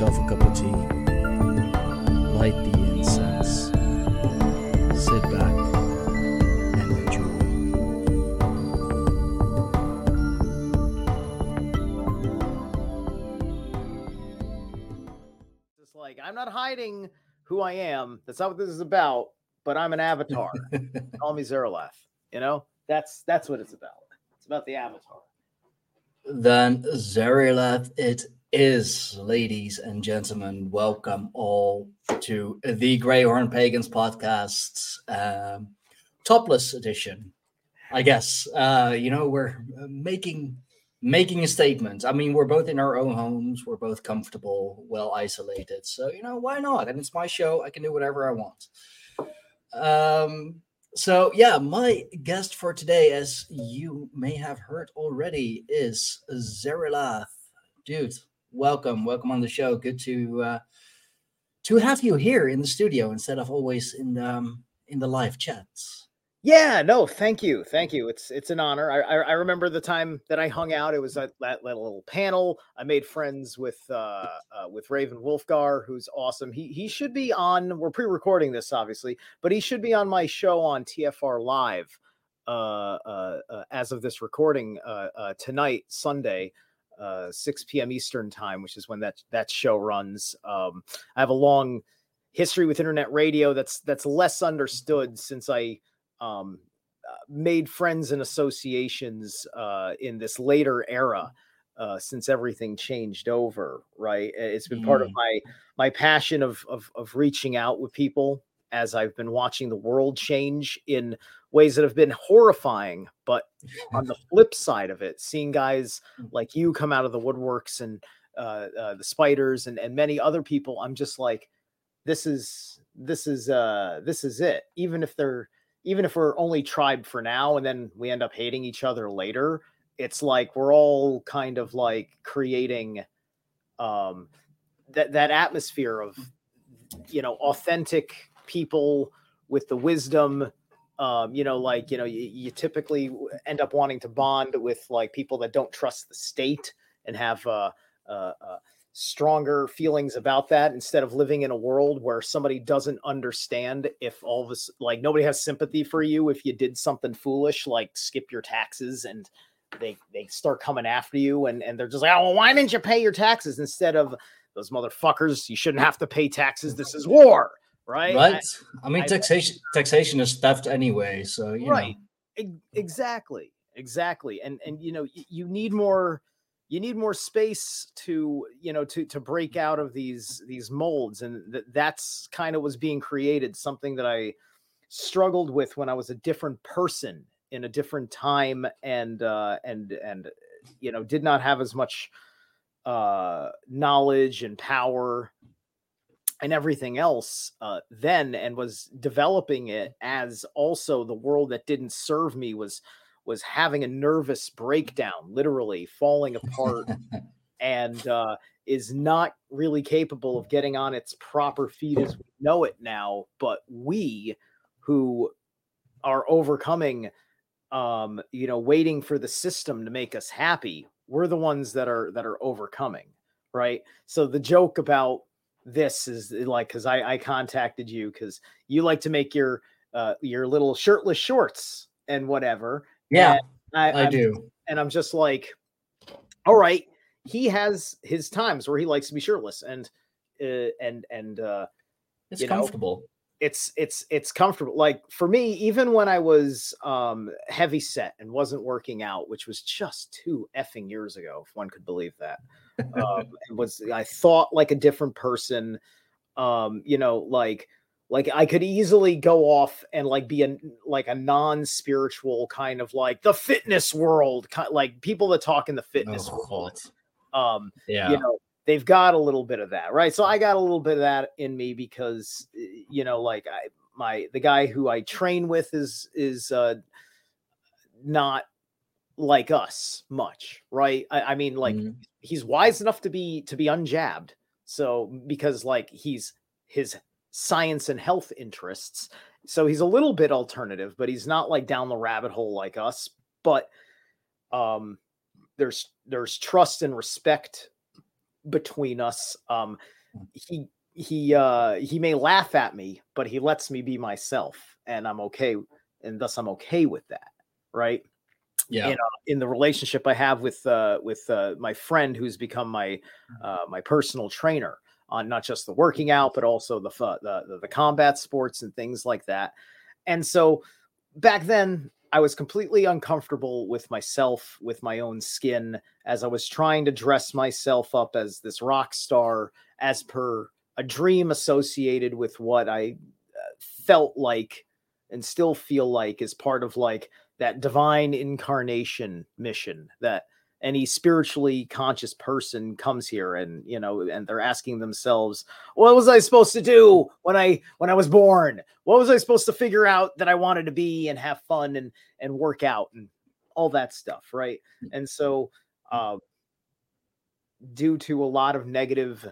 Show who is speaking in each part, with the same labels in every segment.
Speaker 1: yourself a cup of tea, light the incense, sit back, and enjoy.
Speaker 2: It's like I'm not hiding who I am. That's not what this is about. But I'm an avatar. Call me Zerilath. You know, that's that's what it's about. It's about the avatar.
Speaker 1: Then Zerilath it is, ladies and gentlemen. Welcome all to the Greyhorn Pagans podcast, um, topless edition. I guess uh, you know we're making making a statement. I mean, we're both in our own homes. We're both comfortable, well isolated. So you know why not? And it's my show. I can do whatever I want. Um, so yeah, my guest for today, as you may have heard already, is Zerilath. Dude, welcome, welcome on the show. Good to uh, to have you here in the studio instead of always in the um, in the live chats.
Speaker 2: Yeah, no, thank you, thank you. It's it's an honor. I I, I remember the time that I hung out. It was at that little panel. I made friends with uh, uh with Raven Wolfgar, who's awesome. He he should be on. We're pre-recording this, obviously, but he should be on my show on TFR Live. Uh, uh, uh as of this recording, uh, uh tonight, Sunday, uh, 6 p.m. Eastern time, which is when that that show runs. Um, I have a long history with internet radio that's that's less understood since I um, uh, made friends and associations uh, in this later era uh, since everything changed over. Right, it's been mm. part of
Speaker 1: Mm.
Speaker 2: my my passion of, of of reaching out with people as I've been watching the world change in ways that have been horrifying. But on the flip side of it, seeing guys like you come out of the woodworks and uh, uh, the spiders and, and many other people, I'm just like, this is this is uh this is it. Even if they're even if we're only tribe for now and then we end up hating each other later, it's like we're all kind of like creating um that that atmosphere of you know authentic people with the wisdom um you know like you know you, you typically end up wanting to bond with like people that don't trust the state and have uh uh, uh stronger feelings about that instead of living in a world where somebody doesn't understand if all this, like nobody has sympathy for you if you did something foolish like skip your taxes and they they start coming after you and and they're just like oh well, why didn't you pay your taxes? instead of those motherfuckers you shouldn't have to pay taxes. This is war right
Speaker 1: Right? I, mean,
Speaker 2: I-
Speaker 1: taxation taxation is theft anyway. So you
Speaker 2: right
Speaker 1: know.
Speaker 2: E- exactly exactly and and you know y- you need more you need more space to you know to to break out of these these molds and th- that's kind of was being created something that i struggled with when i was a different person in a different time and uh and and you know did not have as much uh knowledge and power and everything else uh, then and was developing it as also the world that didn't serve me was was having a nervous breakdown literally falling apart and uh, is not really capable of getting on its proper feet as we know it now but we who are overcoming um you know waiting for the system to make us happy we're the ones that are that are overcoming right? So the joke about this is uh, like because I, I contacted you because you like to make your uh your little shirtless shorts and whatever
Speaker 1: Yeah,
Speaker 2: and I,
Speaker 1: I do.
Speaker 2: and i'm just like all right he has his times where he likes to be shirtless and uh, and and uh
Speaker 1: It's
Speaker 2: you know,
Speaker 1: comfortable.
Speaker 2: it's it's it's comfortable like for me even when i was um heavy set and wasn't working out which was just two effing years ago if one could believe that um was i thought like a different person um you know like like i could easily go off and like be a like a non-spiritual kind of like the fitness world kind like people that talk in the fitness
Speaker 1: Oh,
Speaker 2: world um
Speaker 1: Yeah.
Speaker 2: you know they've got a little bit of that right so i got a little bit of that in me because you know like i my the guy who i train with is is uh not like us much right i, I mean like
Speaker 1: Mhm.
Speaker 2: He's wise enough to be to be unjabbed so because like he's his science and health interests so he's a little bit alternative but he's not like down the rabbit hole like us but um, there's there's trust and respect between us. Um, he he uh, he may laugh at me, but he lets me be myself, and I'm okay, and thus I'm okay with that, right?
Speaker 1: Yeah.
Speaker 2: In, uh, in the relationship I have with uh, with uh, my friend who's become my uh, my personal trainer on not just the working out, but also the, the the the combat sports and things like that. And so back then, I was completely uncomfortable with myself, with my own skin, as I was trying to dress myself up as this rock star, as per a dream associated with what I uh, felt like and still feel like is part of like that divine incarnation mission that any spiritually conscious person comes here and you know and they're asking themselves what was i supposed to do when i when i was born? What was i supposed to figure out that i wanted to be and have fun and and work out and all that stuff right? And so uh due to a lot of negative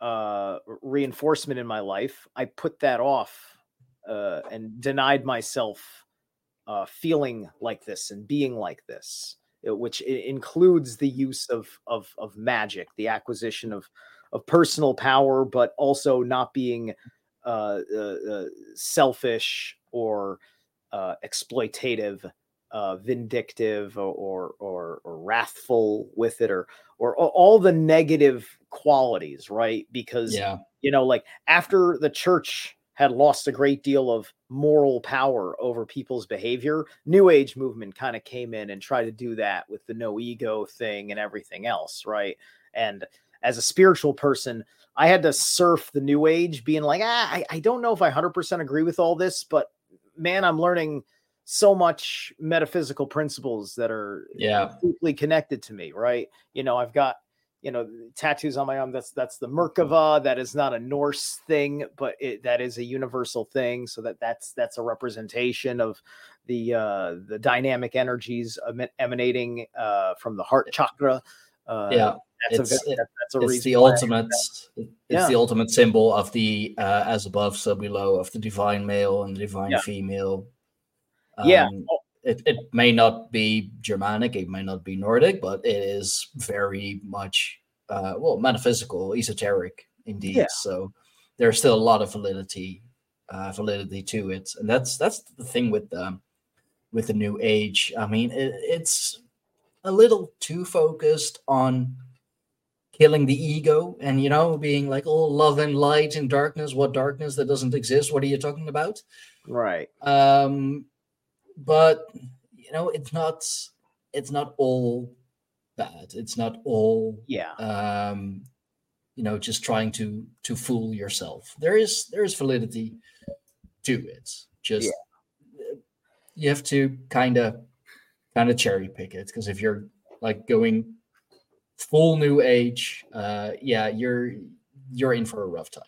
Speaker 2: uh reinforcement in my life i put that off uh and denied myself uh feeling like this and being like this which includes the use of of of magic, the acquisition of of personal power, but also not being uh, uh, uh selfish or uh, exploitative, uh, vindictive, or, or or wrathful with it, or or all the negative qualities, right? Because
Speaker 1: yeah.
Speaker 2: you know, like after the church had lost a great deal of moral power over people's behavior. New Age movement kind of came in and tried to do that with the no ego thing and everything else, right? And as a spiritual person, I had to surf the New Age, being like, ah, I, I don't know if I 100% agree with all this, but man, I'm learning so much metaphysical principles that are
Speaker 1: yeah
Speaker 2: deeply connected to me, right? You know, I've got you know tattoos on my arm that's that's the merkava that is not a norse thing but it, that is a universal thing so that that's that's a representation of the uh the dynamic energies emanating uh from the heart chakra
Speaker 1: uh yeah that's it's, a, that's a it's the ultimate it's yeah. the ultimate symbol of the uh as above so below of the divine male and the divine yeah. female
Speaker 2: um, yeah
Speaker 1: it, it may not be Germanic, it may not be Nordic, but it is very much uh, well metaphysical, esoteric indeed. Yeah. So there's still a lot of validity uh, validity to it, and that's that's the thing with the with the new age. I mean, it, it's a little too focused on killing the ego and you know being like oh love and light and darkness what darkness that doesn't exist what are you talking about
Speaker 2: right
Speaker 1: um but you know it's not it's not all bad. It's not all
Speaker 2: yeah.
Speaker 1: um you know just trying to to fool yourself. There is there is validity to it. Just yeah. you have to kind of kind of cherry pick it because if you're like going full new age uh yeah you're you're in for a rough time.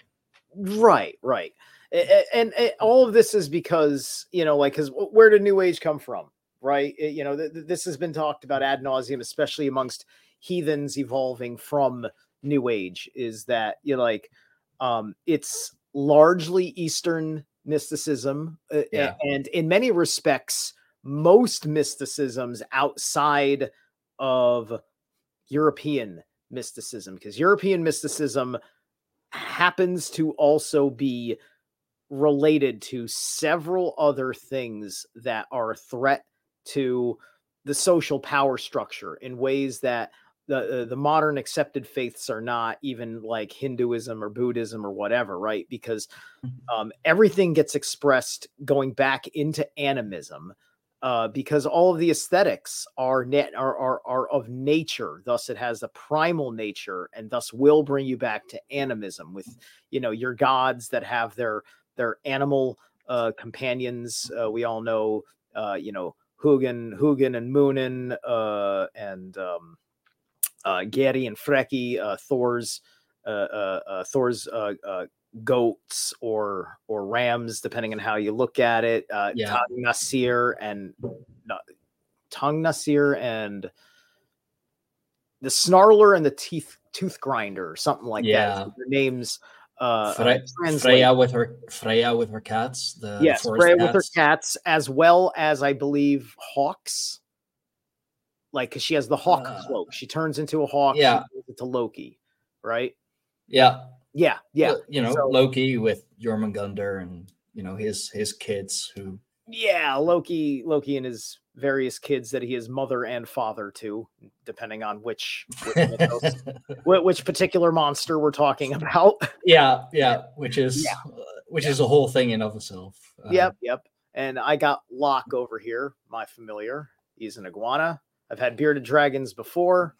Speaker 2: Right right and, and, and all of this is because you know like because where did new age come from right it, you know th- this has been talked about ad nauseum especially amongst heathens evolving from new age is that you know like um it's largely eastern mysticism uh, yeah. and in many respects most mysticisms outside of european mysticism because european mysticism happens to also be related to several other things that are a threat to the social power structure in ways that the uh, the modern accepted faiths are not even like Hinduism or Buddhism or whatever, right? Because mm-hmm. um, everything gets expressed going back into animism. Uh, because all of the aesthetics are net are, are are of nature, thus it has a primal nature, and thus will bring you back to animism with you know your gods that have their their animal uh, companions. Uh, we all know, uh, you know, Hugin, Hugin and Munin, uh, and um, uh, Geri and Freki, uh, Thor's uh, uh, uh, Thor's uh, uh, goats or or rams, depending on how you look at it. Uh, yeah. Tang Nasir and uh, Tang Nasir and the Snarler and the Teeth Tooth Grinder, something like yeah. that. Their names uh,
Speaker 1: Fre- Freya with her Freya with her cats. The
Speaker 2: yes, Freya cats. with her cats, as well as I believe hawks. Like, cause she has the hawk
Speaker 1: Uh,
Speaker 2: cloak. She turns into a hawk.
Speaker 1: yeah.
Speaker 2: into Loki, right?
Speaker 1: Yeah,
Speaker 2: Yeah, yeah,
Speaker 1: Well, you know
Speaker 2: so-
Speaker 1: Loki with Jormungandr and you know his his kids who
Speaker 2: yeah. Loki, Loki, and his various kids that he is mother and father to, depending on which which, which particular monster we're talking about.
Speaker 1: yeah yeah which is
Speaker 2: Yeah.
Speaker 1: which is a whole thing in of itself Uh,
Speaker 2: Yep, yep. And I got Locke over here, my familiar. He's an iguana. I've had bearded dragons before.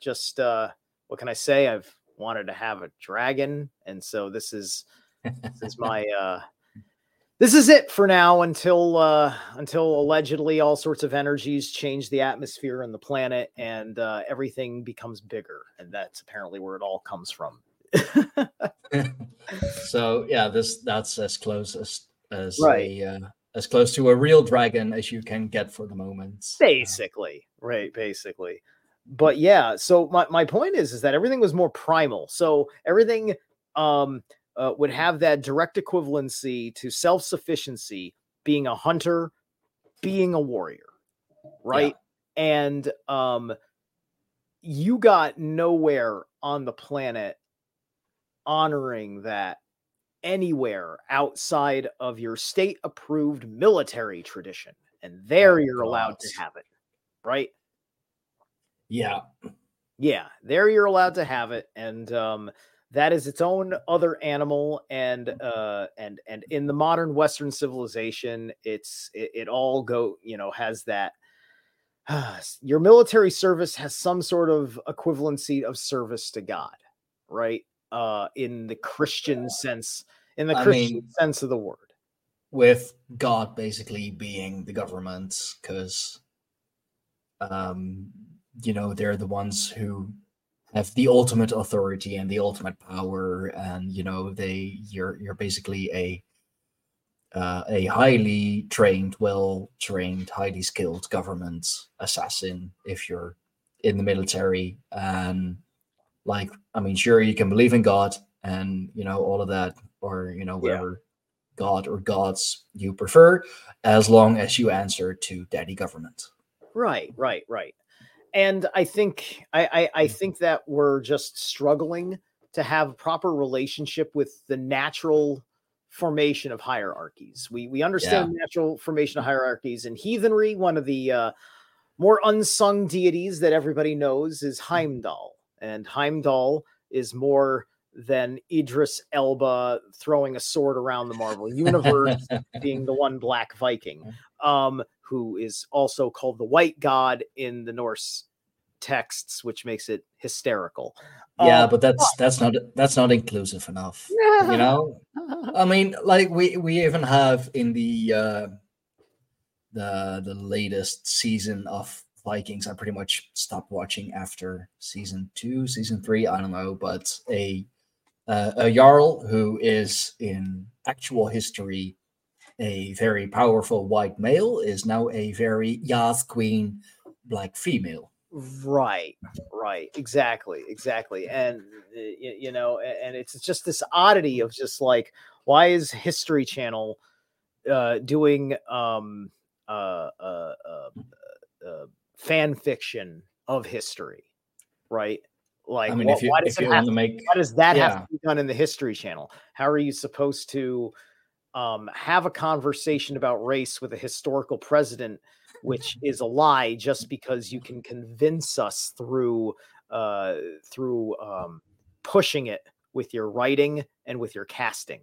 Speaker 2: Just uh what can I say? I've wanted to have a dragon, and so this is this is my uh this is it for now until uh until allegedly all sorts of energies change the atmosphere and the planet and uh everything becomes bigger and that's apparently where it all comes from.
Speaker 1: So yeah this that's as close as as
Speaker 2: Right.
Speaker 1: a, uh, as close to a real dragon as you can get for the moment.
Speaker 2: Basically. Right basically. But yeah so my, my point is is that everything was more primal. So everything um uh, would have that direct equivalency to self-sufficiency being a hunter being a warrior right? And um you got nowhere on the planet honoring that anywhere outside of your state approved military tradition and there
Speaker 1: Oh,
Speaker 2: you're allowed to have it right?
Speaker 1: Yeah.
Speaker 2: Yeah there you're allowed to have it and um that is its own other animal and uh and and in the modern western civilization it's it, it all go you know has that uh, your military service has some sort of equivalency of service to god right? Uh in the christian sense in the
Speaker 1: I
Speaker 2: christian
Speaker 1: mean-
Speaker 2: sense of the word.
Speaker 1: with god basically being the government because um you know they're the ones who have the ultimate authority and the ultimate power and you know they you're you're basically a uh, a highly trained well trained highly skilled government assassin if you're in the military and like i mean sure you can believe in god and you know all of that or you know
Speaker 2: Yeah.
Speaker 1: whatever god or gods you prefer as long as you answer to daddy government
Speaker 2: Right, right, right. And I think I, I I
Speaker 1: Mm.
Speaker 2: think that we're just struggling to have a proper relationship with the natural formation of hierarchies. We we understand natural formation of hierarchies and heathenry. One of the uh, more unsung deities that everybody knows is Heimdall, and Heimdall is more than Idris Elba throwing a sword around the Marvel universe being the one black Viking, um, who is also called the White God in the Norse texts, which makes it hysterical.
Speaker 1: yeah
Speaker 2: Um,
Speaker 1: but that's that's not that's not inclusive enough you know i mean like we we even have in the uh the the latest season of vikings i pretty much stopped watching after season two season three i don't know but a uh, a jarl who is in actual history a very powerful white male is now a very yath queen black female.
Speaker 2: Right, right, exactly, exactly, and you know, and it's just this oddity of just like, why is History Channel uh, doing um, uh, uh, uh, uh, fan fiction of history, right? Like,
Speaker 1: i mean if you
Speaker 2: why does
Speaker 1: if
Speaker 2: it
Speaker 1: you
Speaker 2: have
Speaker 1: want to make
Speaker 2: why does that have to be done in the history channel how are you supposed to um, have a conversation about race with a historical president which is a lie just because you can convince us through uh, through um, pushing it with your writing and with your casting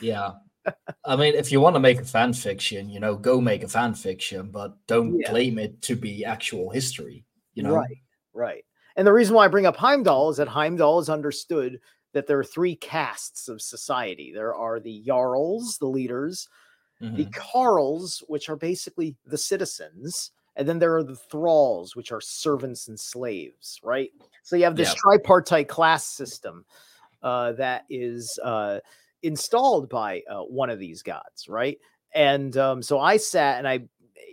Speaker 1: Yeah. I mean, if you want to make a fan fiction, you know, go make a fan fiction, but don't
Speaker 2: Yeah.
Speaker 1: claim it to be actual history. You know,
Speaker 2: right right and the reason why i bring up heimdall is that heimdall is understood that there are three castes of society there are the jarls the leaders the
Speaker 1: Mhm.
Speaker 2: carls, which are basically the citizens, and then there are the thralls, which are servants and slaves, right? So you have this
Speaker 1: Yeah.
Speaker 2: tripartite class system uh, that is uh, installed by uh, one of these gods, right? And um, so I sat and I,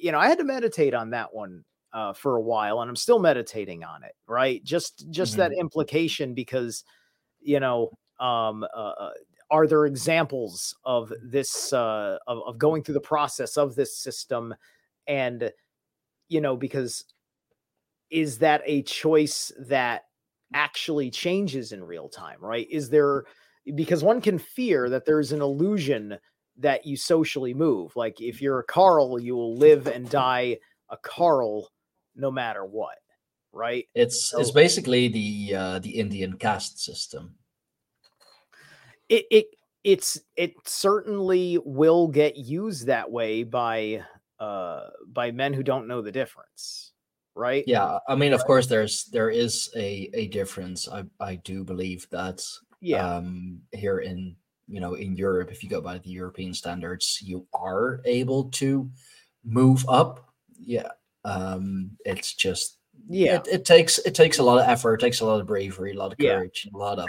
Speaker 2: you know, I had to meditate on that one uh, for a while, and I'm still meditating on it, right? Just just that implication because, you know, um, uh, uh, are there examples of this uh, of, of going through the process of this system and you know because is that a choice that actually changes in real time, right? Is there because one can fear that there's an illusion that you socially move. Like if you're a Carl, you will live and die a Carl no matter what, right?
Speaker 1: It's so, it's basically the uh, the Indian caste system.
Speaker 2: It it it's it certainly will get used that way by uh by men who don't know the difference right
Speaker 1: yeah i mean of course there's there is a a difference i i do believe that
Speaker 2: yeah
Speaker 1: um here in you know in europe if you go by the european standards you are able to move up yeah um it's just
Speaker 2: yeah
Speaker 1: it, it takes it takes a lot of effort it takes a lot of bravery a lot of courage yeah. a lot of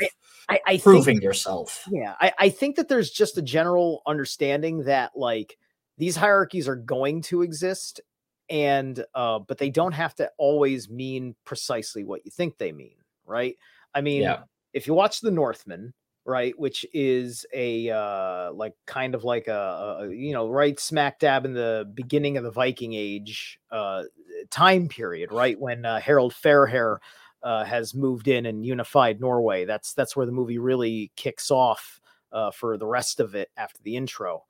Speaker 2: I, I
Speaker 1: proving
Speaker 2: think,
Speaker 1: yourself
Speaker 2: yeah I, I think that there's just a general understanding that like these hierarchies are going to exist and uh but they don't have to always mean precisely what you think they mean right i mean
Speaker 1: yeah.
Speaker 2: if you watch the northman right which is a uh like kind of like a, a, you know right smack dab in the beginning of the viking age uh time period right when uh, harald fairhair uh, has moved in and unified norway that's that's where the movie really kicks off uh, for the rest of it after the intro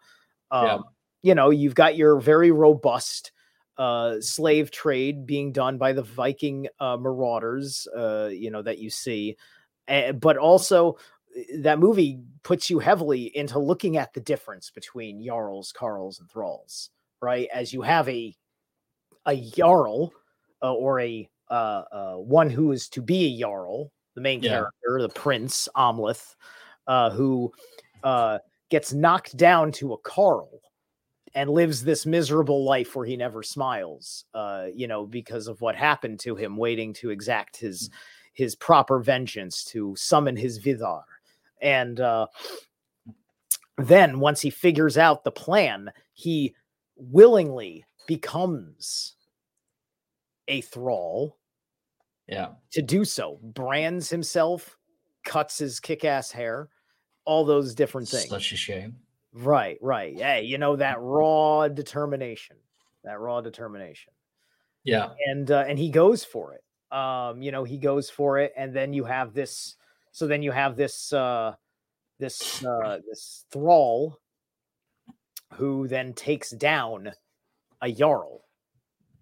Speaker 2: um, yeah. you know you've got your very robust uh, slave trade being done by the Viking uh, marauders, uh, you know, that you see. but also, that movie puts you heavily into looking at the difference between Jarls, Carls, and Thralls, right? As you have a a Jarl uh, or a uh, uh, one who is to be a Jarl, the main yeah. character, the prince, Amleth, who gets knocked down to a Carl and lives this miserable life where he never smiles uh you know because of what happened to him waiting to exact his his proper vengeance to summon his vidar and uh then once he figures out the plan he willingly becomes a thrall
Speaker 1: yeah
Speaker 2: to do so brands himself cuts his kick-ass hair all those different things
Speaker 1: such a shame
Speaker 2: Right, right. Hey, you know that raw determination, that raw determination.
Speaker 1: Yeah,
Speaker 2: and uh, and he goes for it. Um, you know, he goes for it, and then you have this. So then you have this uh, this uh, this thrall who then takes down a jarl,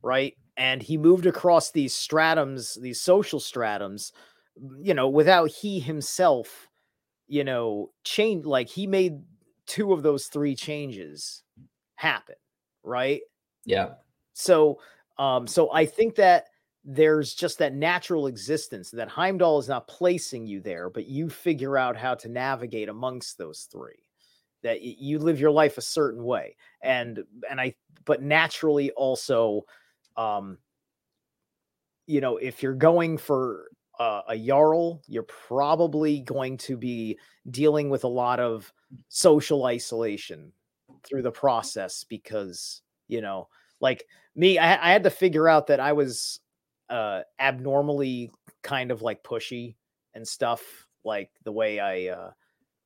Speaker 2: right? And he moved across these stratums, these social stratums, you know, without he himself, you know, change. Like he made two of those three changes happen, right?
Speaker 1: Yeah.
Speaker 2: So, um, so I think that there's just that natural existence that Heimdall is not placing you there, but you figure out how to navigate amongst those three. That you live your life a certain way, and and I, but naturally also, um, you know, if you're going for a Jarl, you're probably going to be dealing with a lot of social isolation through the process because, you know, like me, I, I had to figure out that I was uh, abnormally kind of like pushy and stuff, like the way I, uh,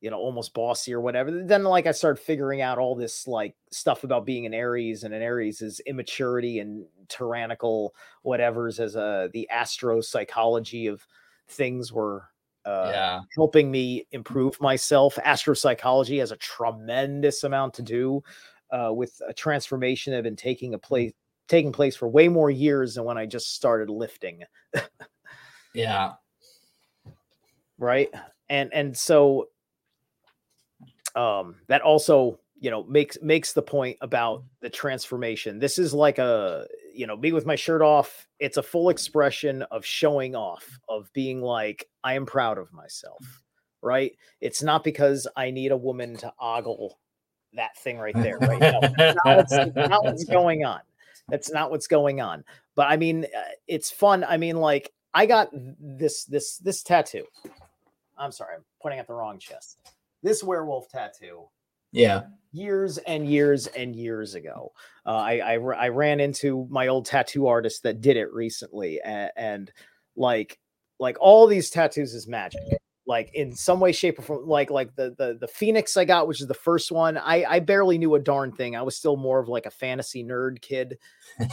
Speaker 2: you know, almost bossy or whatever. Then, like, I started figuring out all this like stuff about being an Aries, and an Aries is immaturity and tyrannical whatever's as a the astro psychology of things were uh,
Speaker 1: yeah.
Speaker 2: helping me improve myself. Astro psychology has a tremendous amount to do uh, with a transformation that had been taking a place taking place for way more years than when I just started lifting.
Speaker 1: yeah.
Speaker 2: Right. And and so um, that also you know makes makes the point about the transformation this is like a you know me with my shirt off it's a full expression of showing off of being like i am proud of myself right it's not because i need a woman to ogle that thing right there right no, that's, not what's, not what's going on that's not what's going on but i mean uh, it's fun i mean like i got this this this tattoo i'm sorry i'm pointing at the wrong chest this werewolf tattoo.
Speaker 1: Yeah.
Speaker 2: Years and years and years ago, uh, I, I, I ran into my old tattoo artist that did it recently, and, and like like all these tattoos is magic. Like in some way shape or form like like the the the phoenix i got which is the first one i i barely knew a darn thing. I was still more of like a fantasy nerd kid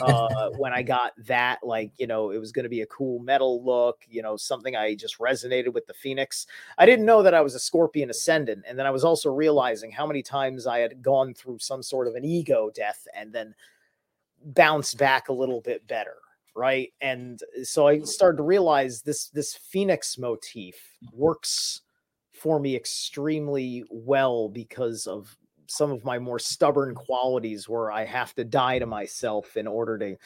Speaker 2: uh when i got that like you know it was going to be a cool metal look you know something i just resonated with the phoenix. I didn't know that i was a scorpion ascendant and then i was also realizing how many times i had gone through some sort of an ego death and then bounced back a little bit better right and so i started to realize this this phoenix motif works for me extremely well because of some of my more stubborn qualities where i have to die to myself in order to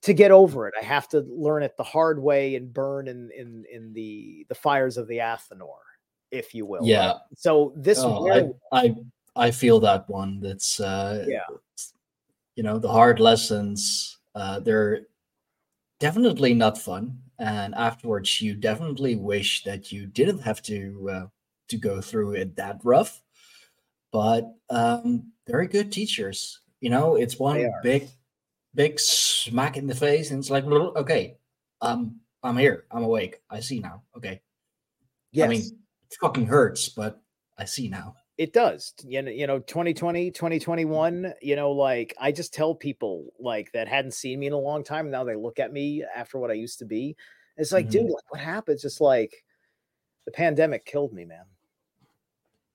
Speaker 2: to get over it i have to learn it the hard way and burn in in in the the fires of the athanor if you will
Speaker 1: Yeah.
Speaker 2: right? so this
Speaker 1: Oh,
Speaker 2: werewolf-
Speaker 1: I, I I feel that one. That's uh
Speaker 2: Yeah.
Speaker 1: you know, the hard lessons, uh they're definitely not fun. And afterwards you definitely wish that you didn't have to uh, to go through it that rough. But um very good teachers. You know, it's one big big smack in the face and it's like okay, um I'm here. I'm awake. I see now. Okay.
Speaker 2: yes.
Speaker 1: I mean, it fucking hurts, but I see now.
Speaker 2: It does you know, you know 2020 2021 you know like i just tell people like that hadn't seen me in a long time now they look at me after what i used to be. It's like
Speaker 1: Mhm.
Speaker 2: dude like what happened? It's just like the pandemic killed me man.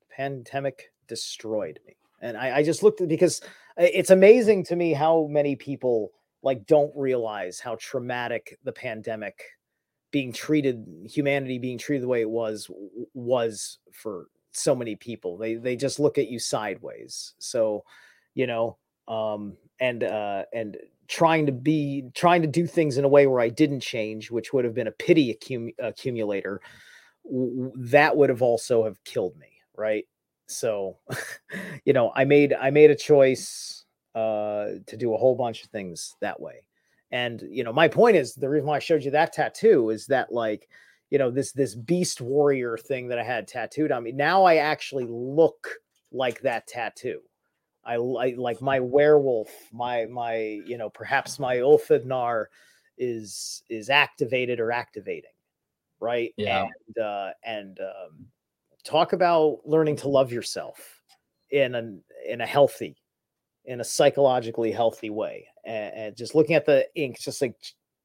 Speaker 2: The pandemic destroyed me and i, I just looked at because it's amazing to me how many people like don't realize how traumatic the pandemic being treated humanity being treated the way it was was for so many people. They they just look at you sideways. So you know um and uh and trying to be trying to do things in a way where i didn't change which would have been a pity accum- accumulator that would have also have killed me right? So you know i made i made a choice uh to do a whole bunch of things that way. And you know my point is the reason why i showed you that tattoo is that like you know this this beast warrior thing that i had tattooed on me. Now i actually look like that tattoo. I like like my werewolf my my you know perhaps my ulfhednar is is activated or activating right?
Speaker 1: Yeah.
Speaker 2: and uh and um talk about learning to love yourself in an in a healthy in a psychologically healthy way. And, and just looking at the ink just like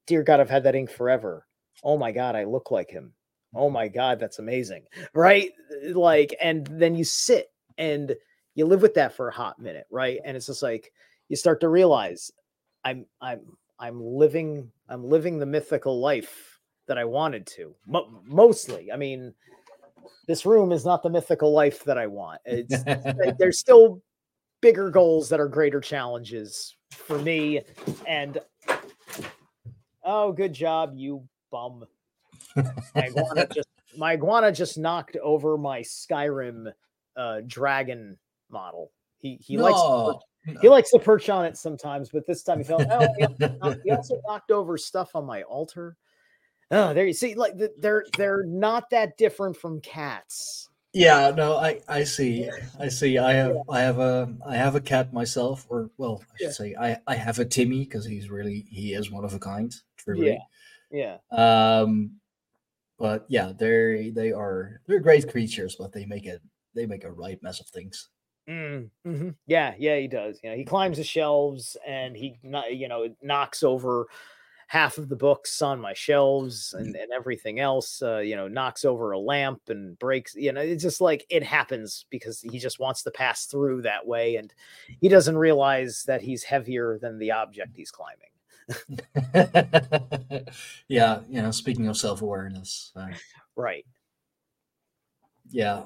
Speaker 2: dear god i've had that ink forever oh my god i look like him. Oh mm-hmm. my god that's amazing. Right? Uh, like and then you sit and you live with that for a hot minute right? And it's just like you start to realize i'm i'm i'm living i'm living the mythical life that i wanted to Mo- mostly. I mean this room is not the mythical life that i want. It's there's still bigger goals that are greater challenges for me and oh good job you bum my iguana just my iguana just knocked over my skyrim uh dragon model he he likes to perch,
Speaker 1: No.
Speaker 2: he likes to perch on it sometimes but this time he felt oh he also, knocked, he also knocked over stuff on my altar oh there you see like they're they're not that different from cats
Speaker 1: Yeah, no, I I see. I see. I have I have a I have a cat myself, or well, I should
Speaker 2: Yeah.
Speaker 1: say I I have a Timmy because he's really he is one of a kind, truly.
Speaker 2: yeah
Speaker 1: Um, but yeah, they they are they're great creatures, but they make it they make a right mess of things.
Speaker 2: Mm, mhm. Yeah, yeah, he does. You know, he climbs the shelves and he, you know, knocks over half of the books on my shelves and, and everything else. Uh, you know, knocks over a lamp and breaks. You know, it's just like it happens because he just wants to pass through that way, and he doesn't realize that he's heavier than the object he's climbing.
Speaker 1: yeah, you know, speaking of self awareness, uh,
Speaker 2: Right.
Speaker 1: yeah,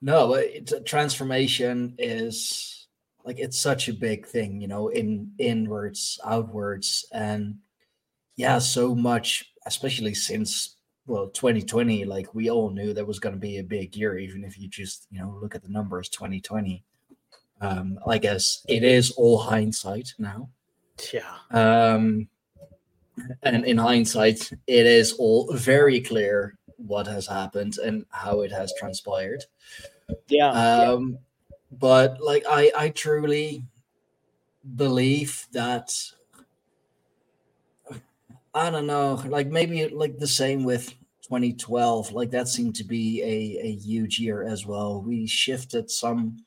Speaker 1: no, but it's, transformation is like it's such a big thing, you know, in inwards, outwards, and yeah, so much, especially since well 2020 like we all knew that was going to be a big year even if you just you know look at the numbers 2020 um i guess it is all hindsight now
Speaker 2: Yeah.
Speaker 1: um and in hindsight it is all very clear what has happened and how it has transpired
Speaker 2: Yeah. yeah.
Speaker 1: um but like i i truly believe that i don't know like maybe like the same with 2012, like that seemed to be a, a huge year as well. We shifted some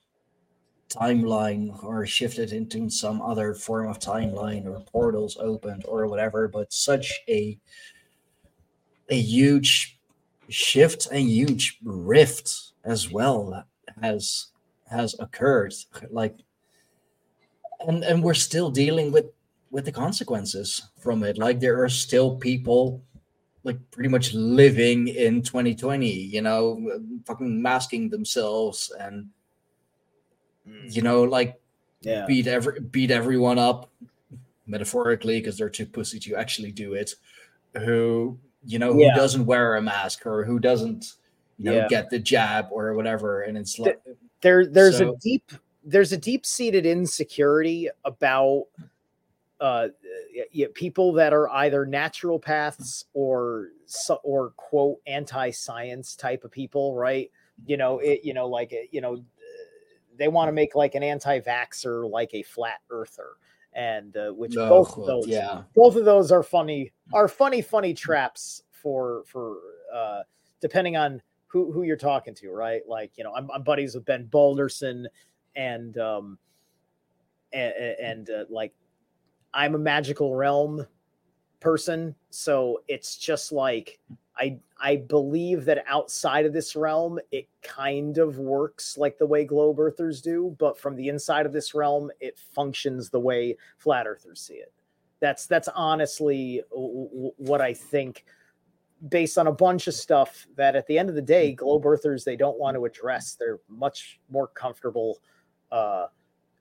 Speaker 1: timeline or shifted into some other form of timeline or portals opened or whatever, but such a a huge shift a huge rift as well has has occurred like and and we're still dealing with with the consequences from it. Like there are still people like pretty much living in 2020 you know fucking masking themselves and you know like
Speaker 2: Yeah.
Speaker 1: beat every beat everyone up metaphorically because they're too pussy to actually do it who you know who
Speaker 2: Yeah.
Speaker 1: doesn't wear a mask or who doesn't you know
Speaker 2: Yeah.
Speaker 1: get the jab or whatever and it's like
Speaker 2: there there's
Speaker 1: So-
Speaker 2: a deep there's a deep seated insecurity about uh y- y- people that are either naturopaths or or quote anti-science type of people right you know it you know like you know they want to make like an anti-vaxer like a flat earther and uh, which
Speaker 1: oh,
Speaker 2: both of those
Speaker 1: yeah.
Speaker 2: both of those are funny are funny funny traps for for uh depending on who who you're talking to right? Like you know i'm, I'm buddies with ben balderson and um and, and uh, like i'm a magical realm person so it's just like i i believe that outside of this realm it kind of works like the way globe earthers do but from the inside of this realm it functions the way flat earthers see it. That's that's honestly w- w- what i think based on a bunch of stuff that at the end of the day globe earthers they don't want to address. They're much more comfortable uh,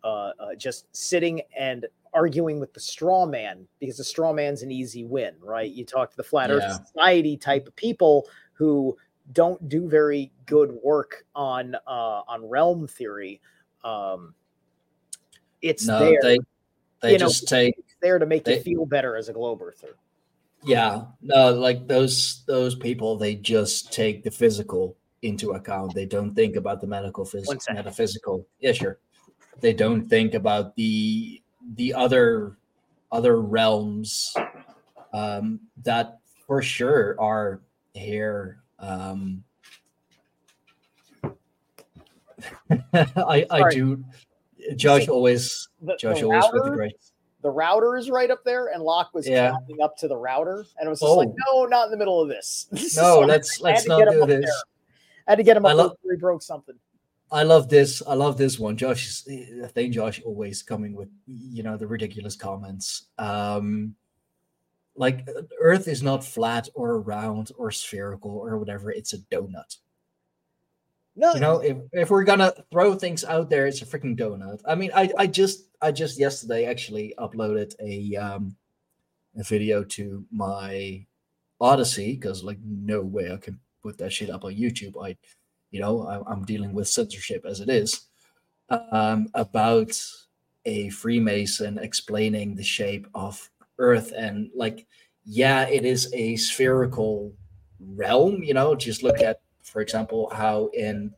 Speaker 2: uh, uh, just sitting and arguing with the straw man because the straw man's an easy win right? You talk to the flat
Speaker 1: Yeah.
Speaker 2: earth society type of people who don't do very good work on uh, on realm theory. Um, it's
Speaker 1: no
Speaker 2: there
Speaker 1: they they
Speaker 2: you know,
Speaker 1: just take
Speaker 2: it's there to make you
Speaker 1: they-
Speaker 2: feel better as a globe earther.
Speaker 1: Yeah no like those those people they just take the physical into account. They don't think about the medical phys-
Speaker 2: One second.
Speaker 1: metaphysical. Yeah sure they don't think about the the other other realms um that for sure are here um i i
Speaker 2: Sorry.
Speaker 1: do josh always
Speaker 2: the,
Speaker 1: josh
Speaker 2: the
Speaker 1: always with the
Speaker 2: router-
Speaker 1: great
Speaker 2: the router is right up there, and Locke was
Speaker 1: Yeah.
Speaker 2: climbing up to the router, and it was just like,
Speaker 1: Oh.
Speaker 2: no, not in the middle of this.
Speaker 1: no
Speaker 2: So
Speaker 1: let's
Speaker 2: I
Speaker 1: let's not do this
Speaker 2: there. I had to get him up
Speaker 1: love-
Speaker 2: before he broke something.
Speaker 1: I love this. I love this one. Josh, is- I think Josh always coming with you know the ridiculous comments. Um, like Earth is not flat or round or spherical or whatever. It's a donut.
Speaker 2: No,
Speaker 1: You know, if if we're gonna throw things out there, it's a freaking donut. I mean, I I just I just yesterday actually uploaded a um a video to my Odysee because like no way I can put that shit up on YouTube. I you know I, I'm dealing with censorship as it is um about a Freemason explaining the shape of Earth and like yeah, it is a spherical realm. You know, just look at for example, how in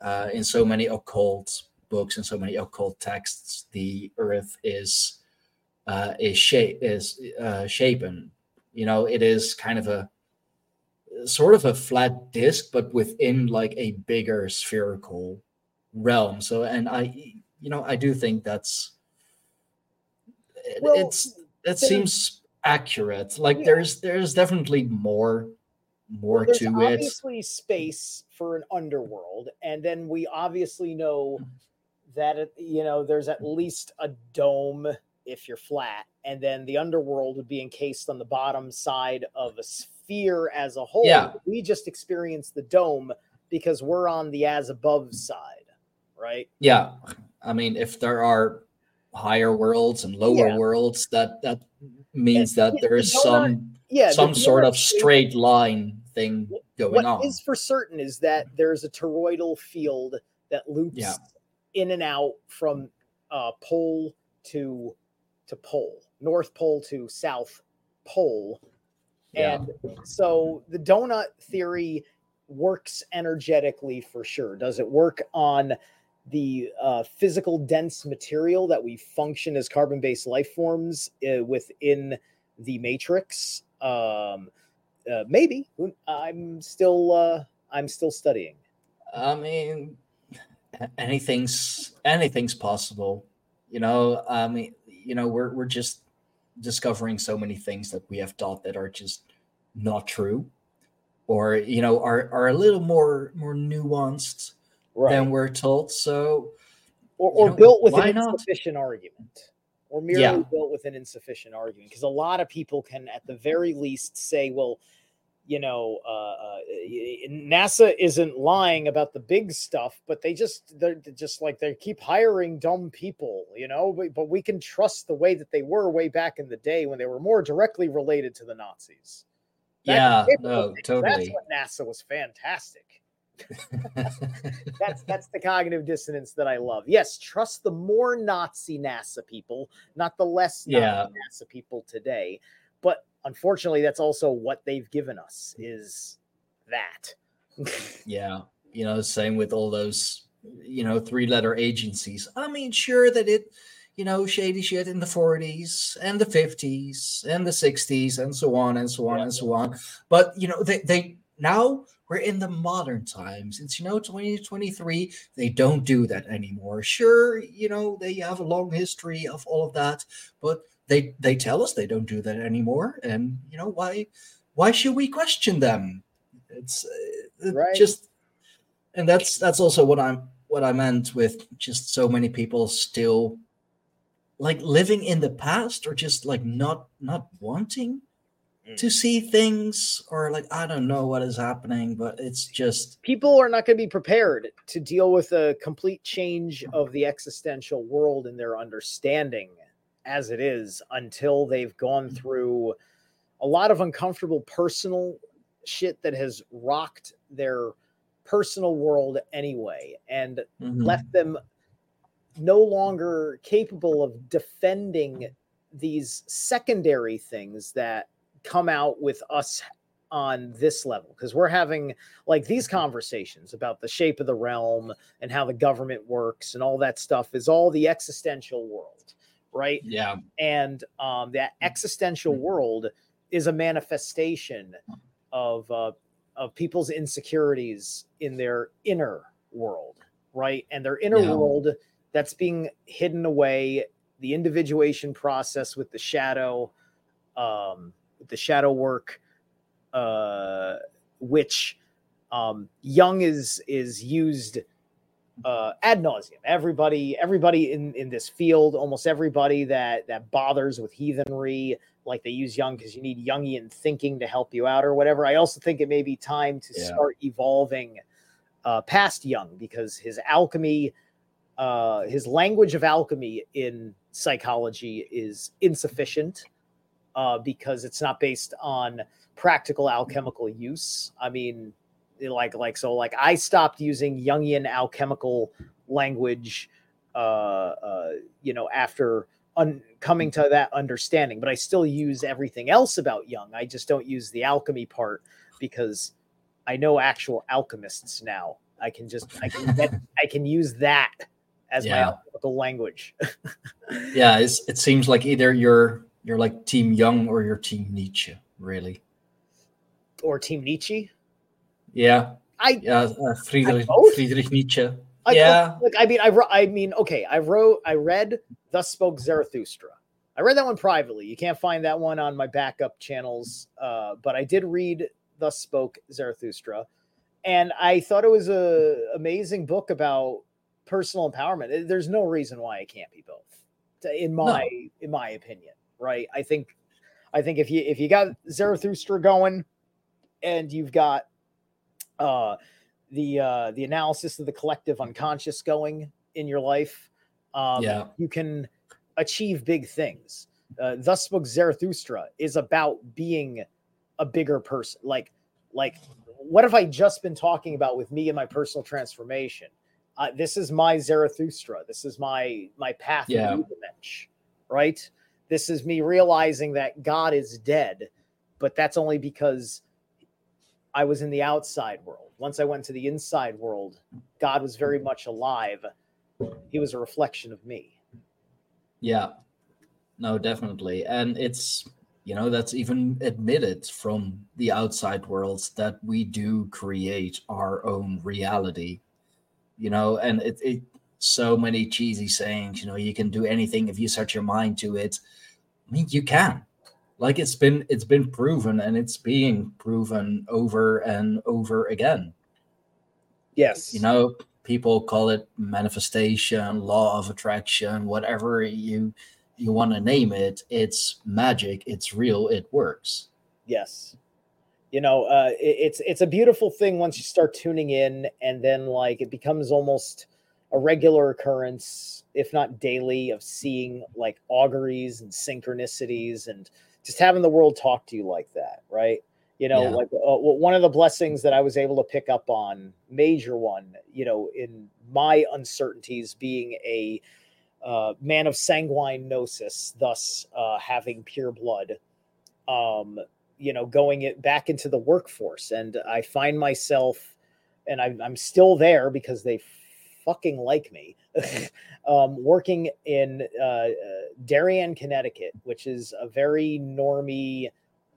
Speaker 1: uh, in so many occult books and so many occult texts, the Earth is uh, is shape is uh, shapen. You know, it is kind of a sort of a flat disc, but within like a bigger spherical realm. So, and I, you know, I do think that's
Speaker 2: Well,
Speaker 1: it's it seems accurate. Like
Speaker 2: Yeah.
Speaker 1: there's there's definitely more more
Speaker 2: Well,
Speaker 1: to it.
Speaker 2: obviously space for an underworld, and then we obviously know mm-hmm. that it, you know there's at mm-hmm. least a dome if you're flat, and then the underworld would be encased on the bottom side of a sphere as a whole.
Speaker 1: Yeah.
Speaker 2: We just experience the dome because we're on the as above side, right?
Speaker 1: Yeah, I mean, if there are higher worlds and lower
Speaker 2: Yeah.
Speaker 1: worlds, that that means that
Speaker 2: the-
Speaker 1: there
Speaker 2: the
Speaker 1: is some
Speaker 2: Yeah,
Speaker 1: some sort of straight line thing going
Speaker 2: What
Speaker 1: on.
Speaker 2: is for certain is that there's a toroidal field that loops
Speaker 1: Yeah.
Speaker 2: in and out from uh, pole to to pole, north pole to south pole,
Speaker 1: Yeah.
Speaker 2: and so the donut theory works energetically for sure. Does it work on the uh, physical dense material that we function as carbon-based life forms uh, within the matrix? Um, uh, maybe I'm still uh, I'm still studying.
Speaker 1: I mean, anything's anything's possible. You know, I mean, you know, we're we're just discovering so many things that we have thought that are just not true, or you know, are are a little more more nuanced right. than we're told. So,
Speaker 2: or, or know, built with an not? insufficient argument or merely yeah. built with an insufficient argument because a lot of people can at the very least say well you know uh, uh, nasa isn't lying about the big stuff but they just they're just like they keep hiring dumb people you know but, but we can trust the way that they were way back in the day when they were more directly related to the nazis
Speaker 1: yeah no, totally
Speaker 2: that's when nasa was fantastic that's that's the cognitive dissonance that I love. Yes, trust the more Nazi NASA people, not the less Nazi yeah. NASA people today. But unfortunately, that's also what they've given us is that.
Speaker 1: yeah, you know, same with all those you know three letter agencies. I mean, sure that it you know, shady shit in the 40s and the 50s and the 60s and so on and so on yeah. and so on. But you know, they they now we're in the modern times. It's, you know, 2023. They don't do that anymore. Sure, you know, they have a long history of all of that, but they they tell us they don't do that anymore. And, you know, why why should we question them? It's uh, right. just and that's that's also what I'm what I meant with just so many people still like living in the past or just like not not wanting Mm. to see things or like I don't know what is happening, but it's just
Speaker 2: people are not going to be prepared to deal with a complete change of the existential world and their understanding as it is until they've gone mm. through a lot of uncomfortable personal shit that has rocked their personal world anyway and mm-hmm. left them no longer capable of defending these secondary things that come out with us on this level because we're having like these conversations about the shape of the realm and how the government works and all that stuff is all the existential world right
Speaker 1: yeah
Speaker 2: and um that existential mm-hmm. world is a manifestation of uh of people's insecurities in their inner world right and their inner yeah. world that's being hidden away the individuation process with the shadow um the shadow work, uh, which um, Jung is is used uh, ad nauseum. Everybody, everybody in in this field, almost everybody that that bothers with heathenry, like they use Jung because you need Jungian thinking to help you out or whatever. I also think it may be time to yeah. start evolving uh, past Jung because his alchemy, uh, his language of alchemy in psychology is insufficient uh, because it's not based on practical alchemical use. I mean, like like so like I stopped using Jungian alchemical language, uh, uh, you know, after un- coming to that understanding. But I still use everything else about Jung. I just don't use the alchemy part because I know actual alchemists now. I can just I can get, I can use that as yeah. my alchemical language.
Speaker 1: yeah, it seems like either you're you're like Team Jung or you're Team Nietzsche, really.
Speaker 2: Or Team Nietzsche.
Speaker 1: Yeah.
Speaker 2: I
Speaker 1: yeah uh, Friedrich, Friedrich Nietzsche.
Speaker 2: I,
Speaker 1: yeah.
Speaker 2: like I mean, I I mean, okay, I wrote, I read "Thus Spoke Zarathustra." I read that one privately. You can't find that one on my backup channels, uh, but I did read "Thus Spoke Zarathustra," and I thought it was a amazing book about personal empowerment. There's no reason why it can't be both, in my no. in my opinion right? I think I think if you if you got Zarathustra going and you've got uh the uh the analysis of the collective unconscious going in your life, um yeah. you can achieve big things. Uh, Thus spoke Zarathustra is about being a bigger person. Like, like, what have I just been talking about with me and my personal transformation? Uh, this is my Zarathustra. This is my my path
Speaker 1: yeah.
Speaker 2: right? This is me realizing that God is dead, but that's only because I was in the outside world. Once I went to the inside world, God was very much alive. He was a reflection of me.
Speaker 1: Yeah. No, definitely. And it's you know that's even admitted from the outside worlds that we do create our own reality you know and it, it so many cheesy sayings you know you can do anything if you set your mind to it i mean you can like it's been it's been proven and it's being proven over and over again
Speaker 2: yes
Speaker 1: you know people call it manifestation law of attraction whatever you you want to name it, it's magic, it's real, it works.
Speaker 2: Yes. You know, uh, it, it's it's a beautiful thing once you start tuning in, and then like it becomes almost a regular occurrence, if not daily, of seeing like auguries and synchronicities, and just having the world talk to you like that, right? You know, yeah. like uh, one of the blessings that I was able to pick up on, major one, you know, in my uncertainties, being a uh, man of sanguine gnosis, thus uh, having pure blood, um, you know, going it back into the workforce. And I find myself, and I'm, I'm still there because they fucking like me, um, working in uh, uh, Darien, Connecticut, which is a very normy,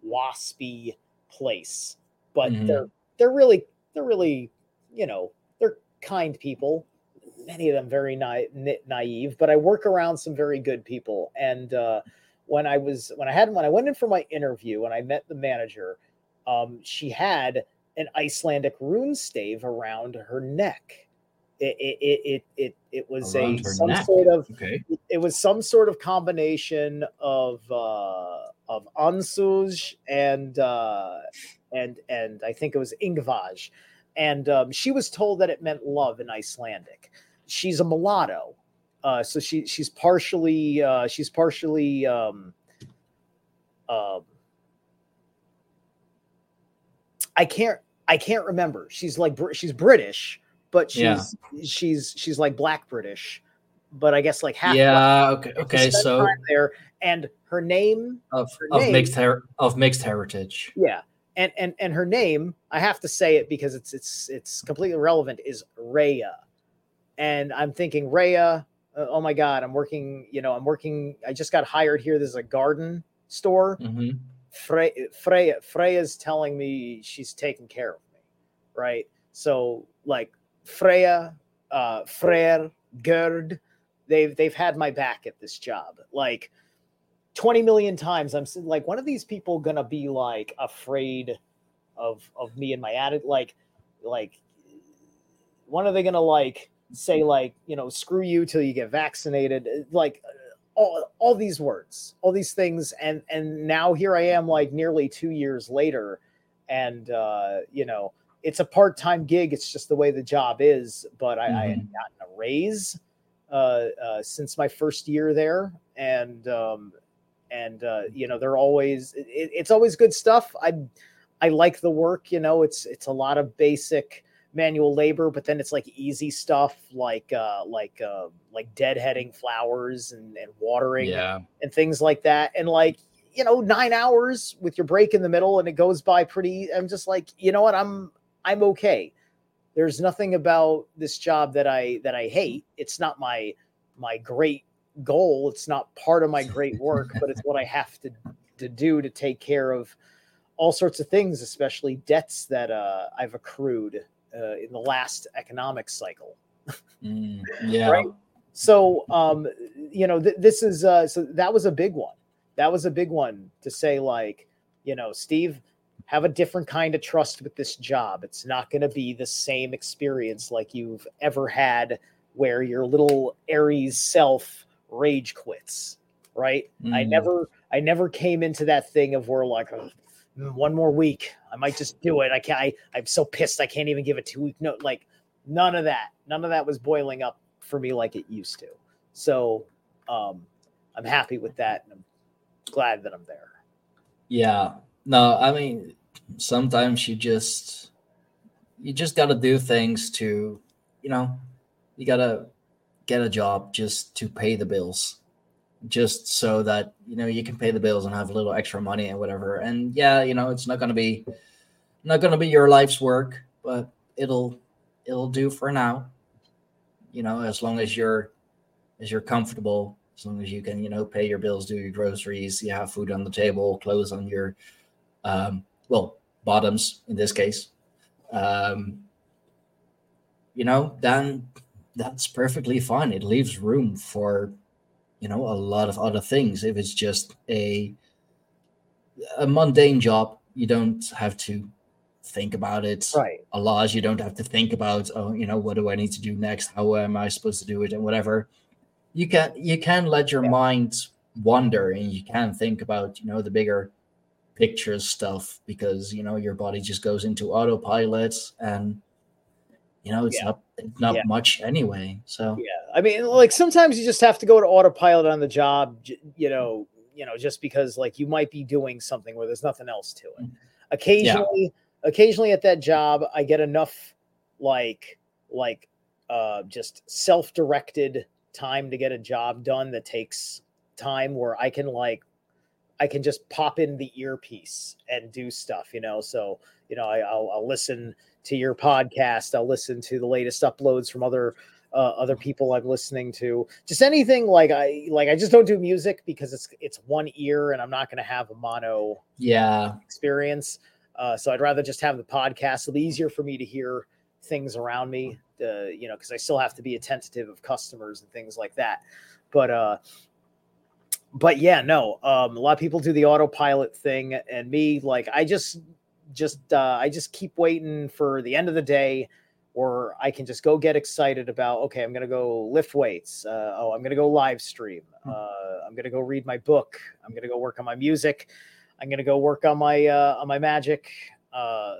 Speaker 2: waspy place. But mm-hmm. they're they're really they're really you know they're kind people many of them very na- naive, but I work around some very good people. And uh, when I was when I had when I went in for my interview and I met the manager, um, she had an Icelandic rune stave around her neck. It it it it, it was around a some neck. sort of okay. it was some sort of combination of uh, of Ansuz and uh, and and I think it was Ingwaz. And um, she was told that it meant love in Icelandic she's a mulatto. Uh, so she she's partially uh, she's partially um, um, I can't I can't remember. She's like she's British, but she's yeah. she's she's like black British, but I guess like half.
Speaker 1: Yeah. Black. Okay. Okay. So
Speaker 2: there, and her name
Speaker 1: of her of name, mixed her- of mixed heritage.
Speaker 2: Yeah, and and and her name I have to say it because it's it's it's completely relevant. Is Rhea and I'm thinking, Rhea, uh, oh my God, I'm working, you know, I'm working, I just got hired here. There's a garden store. Mm-hmm. Freya, Freya, Freya's telling me she's taking care of me, right? So like Freya, uh, Freyr, Gerd, they've they've had my back at this job. Like 20 million times, I'm like, one of these people gonna be like afraid of of me and my attitude? Like, like, when are they gonna like say like you know screw you till you get vaccinated uh, like uh, all, all these words all these things and and now here i am like nearly two years later and uh you know it's a part-time gig it's just the way the job is but i, mm-hmm. I had gotten a raise uh, uh, since my first year there and um and uh you know they're always it, it's always good stuff i i like the work you know it's it's a lot of basic manual labor, but then it's like easy stuff like uh, like uh, like deadheading flowers and, and watering yeah. and things like that. And like you know, nine hours with your break in the middle, and it goes by pretty. I'm just like, you know what, I'm I'm okay. There's nothing about this job that I that I hate. It's not my my great goal. It's not part of my great work, but it's what I have to to do to take care of all sorts of things, especially debts that uh, I've accrued uh, in the last economic cycle.
Speaker 1: mm, yeah. Right.
Speaker 2: So, um, you know, th- this is uh, so that was a big one. That was a big one to say, like, you know, Steve, have a different kind of trust with this job. It's not going to be the same experience like you've ever had, where your little Aries self rage quits. Right. Mm. I never, I never came into that thing of where like, oh, one more week. I might just do it. I can't. I, I'm so pissed. I can't even give a two week note. Like none of that. None of that was boiling up for me like it used to. So um, I'm happy with that, and I'm glad that I'm there.
Speaker 1: Yeah. No, I mean, sometimes you just you just got to do things to, you know, you got to get a job just to pay the bills just so that you know you can pay the bills and have a little extra money and whatever. And yeah, you know, it's not going to be not going to be your life's work, but it'll it'll do for now. You know, as long as you're as you're comfortable as long as you can, you know, pay your bills, do your groceries, you have food on the table, clothes on your, um, well, bottoms in this case, um, you know, then that's perfectly fine. It leaves room for, you know, a lot of other things. If it's just a a mundane job, you don't have to think about it
Speaker 2: right
Speaker 1: a lot. You don't have to think about, oh, you know, what do I need to do next? How am I supposed to do it, and whatever. You can you can let your
Speaker 2: Yeah.
Speaker 1: mind wander, and you can think about, you know, the bigger picture stuff because you know your body just goes into autopilot, and you know it's
Speaker 2: Yeah.
Speaker 1: not it's not
Speaker 2: Yeah.
Speaker 1: much anyway. So
Speaker 2: yeah i mean like sometimes you just have to go to autopilot on the job you know you know just because like you might be doing something where there's nothing else to it occasionally occasionally at that job i get enough like like uh just self-directed time to get a job done that takes time where i can like i can just pop in the earpiece and do stuff you know so you know I, I'll, I'll listen to your podcast i'll listen to the latest uploads from other uh, other people i'm listening to just anything like i like i just don't do music because it's it's one ear and i'm not going to have a mono
Speaker 1: yeah,
Speaker 2: experience. Uh, so I'd rather just have the podcast. It'll be easier for me to hear things around me, uh, you know, because I still have to be attentive of customers and things like that. But uh, but yeah, no, um, a lot of people do the autopilot thing, and me, like, I just just uh, I just keep waiting for the end of the day. Or I can just go get excited about, okay, I'm going to go lift weights. Uh, oh, I'm going to go live stream. Uh, I'm going to go read my book. I'm going to go work on my music. I'm gonna go work on my uh, on my magic. Uh, uh,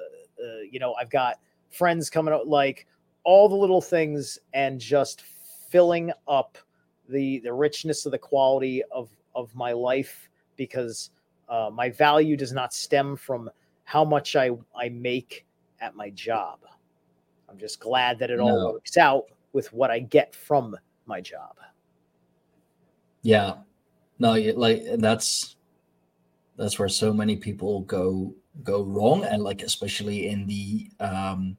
Speaker 2: you know, I've got friends coming out, like all the little things, and just filling up the the richness of the quality of of my life because uh, my value does not stem from how much I I make at my job. I'm just glad that it all works out with what I get from my job.
Speaker 1: yeah. No, like that's that's where so many people go go wrong, and like especially in the um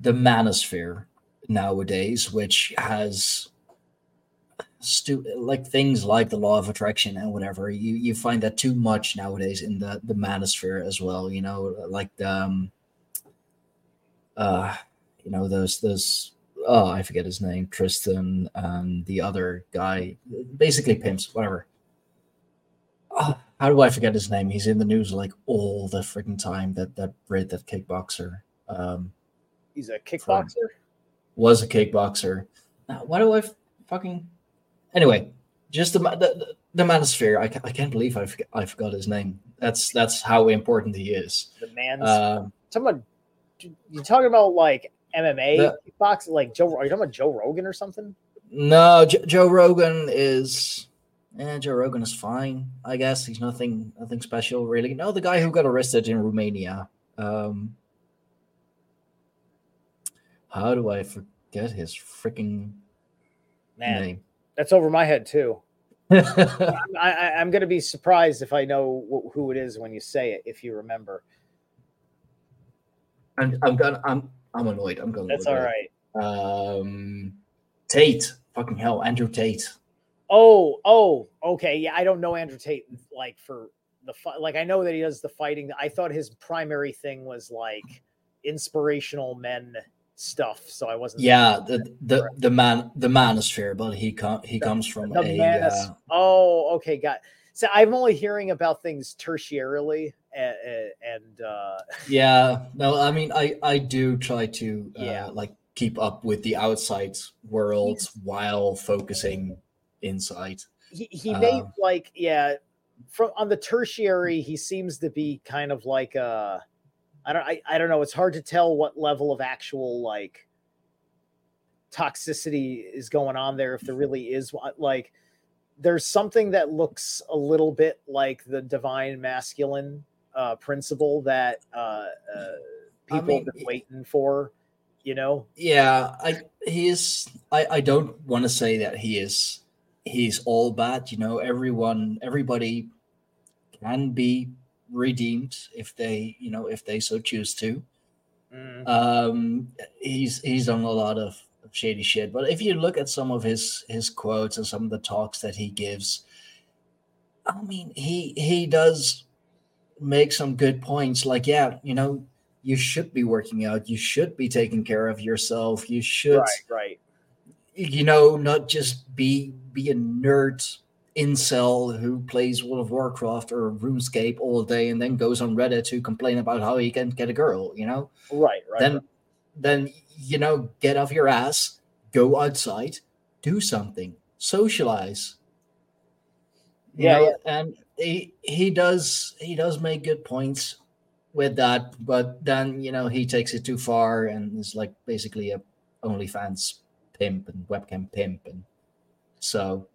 Speaker 1: the manosphere nowadays, which has stu- like things like the law of attraction and whatever. You you find that too much nowadays in the the manosphere as well. You know, like the um, uh, you know those those oh I forget his name, Tristan and the other guy, basically pimps, whatever. Ah, how do I forget his name? He's in the news like all the freaking time. That that Brit, that kickboxer. Um,
Speaker 2: He's a kickboxer.
Speaker 1: was a kickboxer. Now, why do I f- fucking anyway? Just the the, the manosphere. I, I can't believe I forgot, I forgot his name. That's that's how important he is.
Speaker 2: The man's
Speaker 1: Um,
Speaker 2: someone you talking about like MMA
Speaker 1: The-
Speaker 2: kickboxing, like Joe? Are you talking about Joe Rogan or something?
Speaker 1: no, J- Joe Rogan is. Yeah, Joe Rogan is fine. I guess he's nothing nothing special really. No, the guy who got arrested in Romania. Um, how do I forget his freaking
Speaker 2: Man,
Speaker 1: name?
Speaker 2: That's over my head too. I'm, I, I- I'm going to be surprised if I know wh- who it is when you say it. If you remember,
Speaker 1: I'm, I'm gonna I'm I'm annoyed. I'm gonna
Speaker 2: that's all
Speaker 1: it
Speaker 2: right.
Speaker 1: Um, Tate, fucking hell, Andrew Tate.
Speaker 2: Oh, oh, okay. Yeah, I don't know Andrew Tate like for the fi- like. I know that he does the fighting. I thought his primary thing was like inspirational men stuff. So I wasn't.
Speaker 1: Yeah, the the the man the manosphere, but he com- he comes from
Speaker 2: The
Speaker 1: a uh,
Speaker 2: oh, okay, got. So I'm only hearing about things tertiarily, and, and uh,
Speaker 1: yeah. No, I mean I I do try to uh,
Speaker 2: Yeah.
Speaker 1: like keep up with the outside world
Speaker 2: He's-
Speaker 1: while focusing inside.
Speaker 2: he he made
Speaker 1: Um,
Speaker 2: like yeah, from on the tertiary, he seems to be kind of like a. I don't I, I don't know. It's hard to tell what level of actual like toxicity is going on there if there really is one like there's something that looks a little bit like the divine masculine uh principle that uh, uh people
Speaker 1: mean,
Speaker 2: have been waiting for you know
Speaker 1: Yeah, I he is. I I don't want to say that he is. He's all bad. You know, everyone, everybody can be redeemed if they, you know, if they so choose to.
Speaker 2: Mm,
Speaker 1: Um, he's he's done a lot of shady shit. But if you look at some of his his quotes and some of the talks that he gives, I mean, he he does make some good points. Like, yeah, you know, you should be working out. You should be taking care of yourself. You should,
Speaker 2: right, right.
Speaker 1: You know, not just be be a nerd incel who plays World of Warcraft or RuneScape all day and then goes on Reddit to complain about how he can't get a girl. You know,
Speaker 2: right, right.
Speaker 1: Then,
Speaker 2: right.
Speaker 1: then you know, get off your ass, go outside, do something, socialize.
Speaker 2: Yeah, yeah,
Speaker 1: and he he does he does make good points with that, but then you know he takes it too far and is like basically a OnlyFans pimp and webcam pimp, and so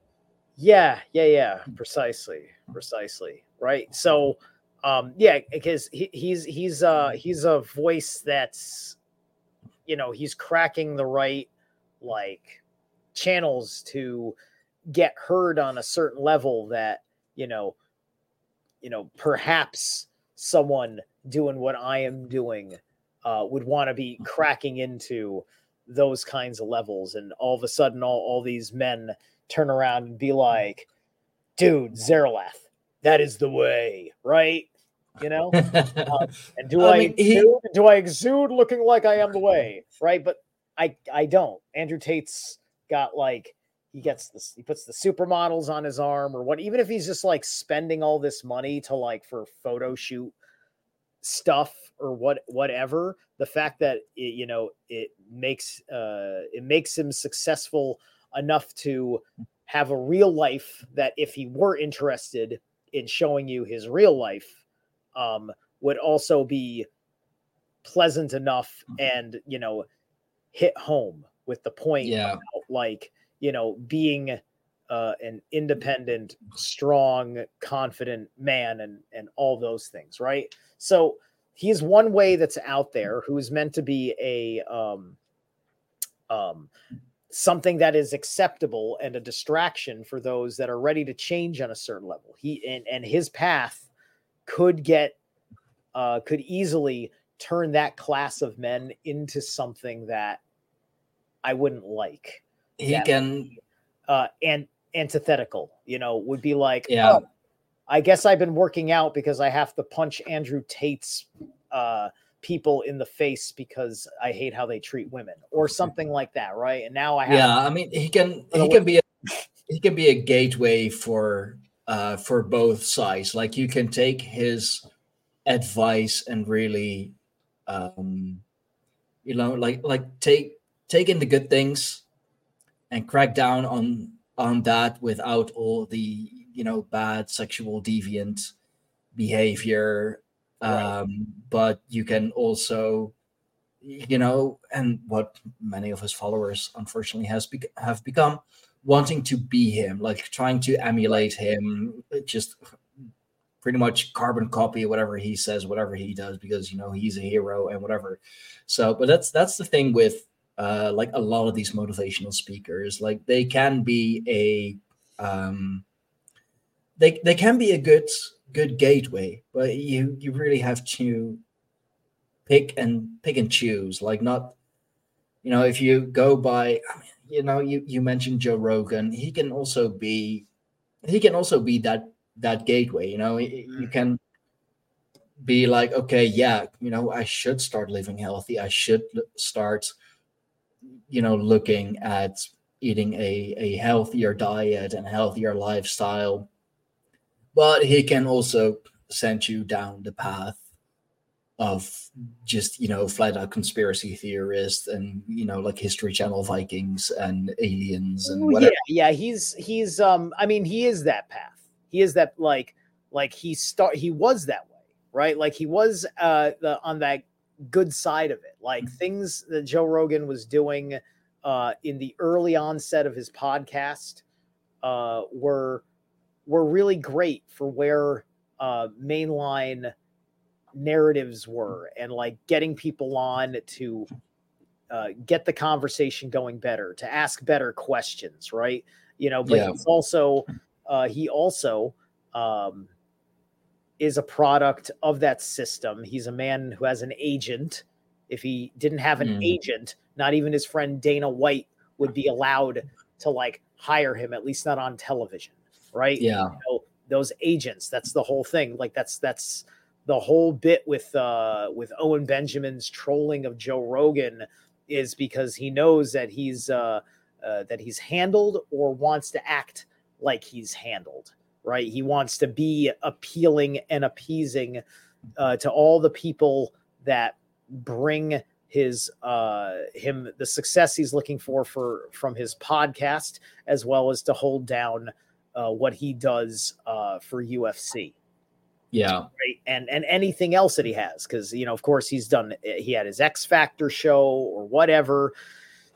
Speaker 2: yeah, yeah, yeah, precisely, precisely, right. So, um, yeah, because he, he's he's uh he's a voice that's, you know, he's cracking the right like channels to get heard on a certain level that you know you know perhaps someone doing what i am doing uh, would want to be cracking into those kinds of levels. And all of a sudden all, all these men turn around and be like dude Zerilath, that is the way right? You know? Uh, and do i, I mean, he... do, do i exude looking like i am the way right? But i i don't. Andrew tate's got like he gets this he puts the supermodels on his arm or what even if he's just like spending all this money to like for photo shoot stuff or what whatever the fact that it, you know it makes uh it makes him successful enough to have a real life that if he were interested in showing you his real life um would also be pleasant enough and you know hit home with the point
Speaker 1: yeah.
Speaker 2: about, like you know, being uh, an independent, strong, confident man, and and all those things, right? So he's one way that's out there who is meant to be a um, um, something that is acceptable and a distraction for those that are ready to change on a certain level. He and and his path could get uh, could easily turn that class of men into something that I wouldn't like
Speaker 1: he can
Speaker 2: uh and antithetical you know would be like
Speaker 1: yeah oh,
Speaker 2: i guess i've been working out because i have to punch andrew tate's uh people in the face because i hate how they treat women or something like that right? And now i have
Speaker 1: yeah i mean he can he can be a he can be a gateway for uh for both sides. Like you can take his advice and really um you know like like take take in the good things and crack down on on that without all the you know bad sexual deviant behavior um but you can also you know and what many of his followers unfortunately has be- have become wanting to be him like trying to emulate him just pretty much carbon copy whatever he says whatever he does because you know he's a hero and whatever. So but that's that's the thing with uh, like a lot of these motivational speakers like they can be a um, they they can be a good good gateway but you you really have to pick and pick and choose like not you know if you go by you know you you mentioned joe rogan he can also be he can also be that that gateway you know you mm. can be like okay yeah you know i should start living healthy i should start you know, looking at eating a, a healthier diet and healthier lifestyle. But he can also send you down the path of just, you know, flat out conspiracy theorists and, you know, like History Channel Vikings and aliens and whatever.
Speaker 2: Yeah, yeah, he's he's um I mean, he is that path. He is that like like he start he was that way, right? Like he was uh the on that good side of it. Like mm-hmm. things that Joe Rogan was doing uh, in the early onset of his podcast uh, were were really great for where uh, mainline narratives were and like getting people on to uh, get the conversation going better, to ask better questions, right? You know, but yeah. he's also uh, he also um, is a product of that system. He's a man who has an agent. If he didn't have an mm. agent, not even his friend Dana White would be allowed to like hire him, at least not on television, right?
Speaker 1: Yeah.
Speaker 2: You know, those agents, that's the whole thing. Like that's that's the whole bit with uh with Owen Benjamin's trolling of Joe Rogan is because he knows that he's uh, uh that he's handled or wants to act like he's handled, right? He wants to be appealing and appeasing uh, to all the people that bring his uh him the success he's looking for for from his podcast as well as to hold down uh what he does uh for UFC
Speaker 1: Yeah.
Speaker 2: right and and anything else that he has because you know of course he's done he had his X Factor show or whatever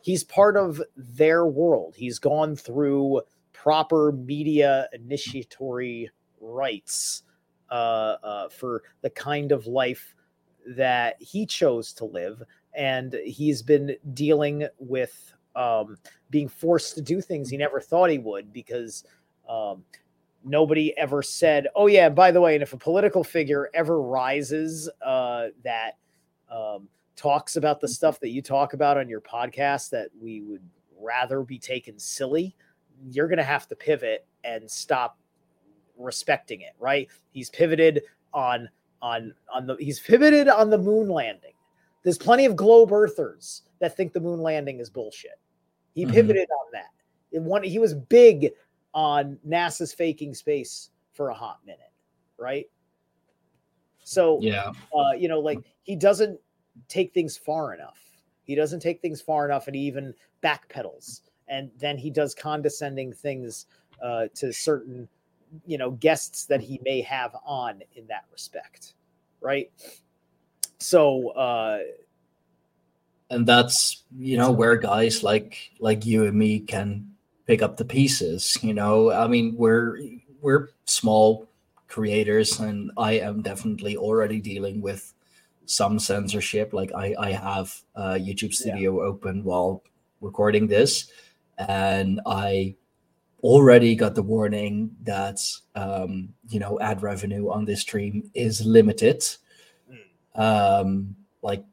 Speaker 2: he's part of their world he's gone through proper media initiatory rites uh, uh, for the kind of life that he chose to live. And he's been dealing with um, being forced to do things he never thought he would because um, nobody ever said, oh, yeah, by the way, and if a political figure ever rises uh, that um, talks about the stuff that you talk about on your podcast that we would rather be taken silly, you're going to have to pivot and stop respecting it, right? He's pivoted on on on the he's pivoted on the moon landing. There's plenty of globe earthers that think the moon landing is bullshit. He
Speaker 1: Mhm.
Speaker 2: pivoted on that. One he was big on NASA's faking space for a hot minute, right? So
Speaker 1: Yeah.
Speaker 2: uh, you know, like he doesn't take things far enough. He doesn't take things far enough, and he even backpedals. And then he does condescending things uh, to certain, you know, guests that he may have on in that respect, right? So, uh,
Speaker 1: and that's you know where guys like like you and me can pick up the pieces you know? I mean we're we're small creators and i am definitely already dealing with some censorship. Like i i have uh youtube
Speaker 2: Yeah.
Speaker 1: studio open while recording this and i already got the warning that um you know ad revenue on this stream is limited. Um like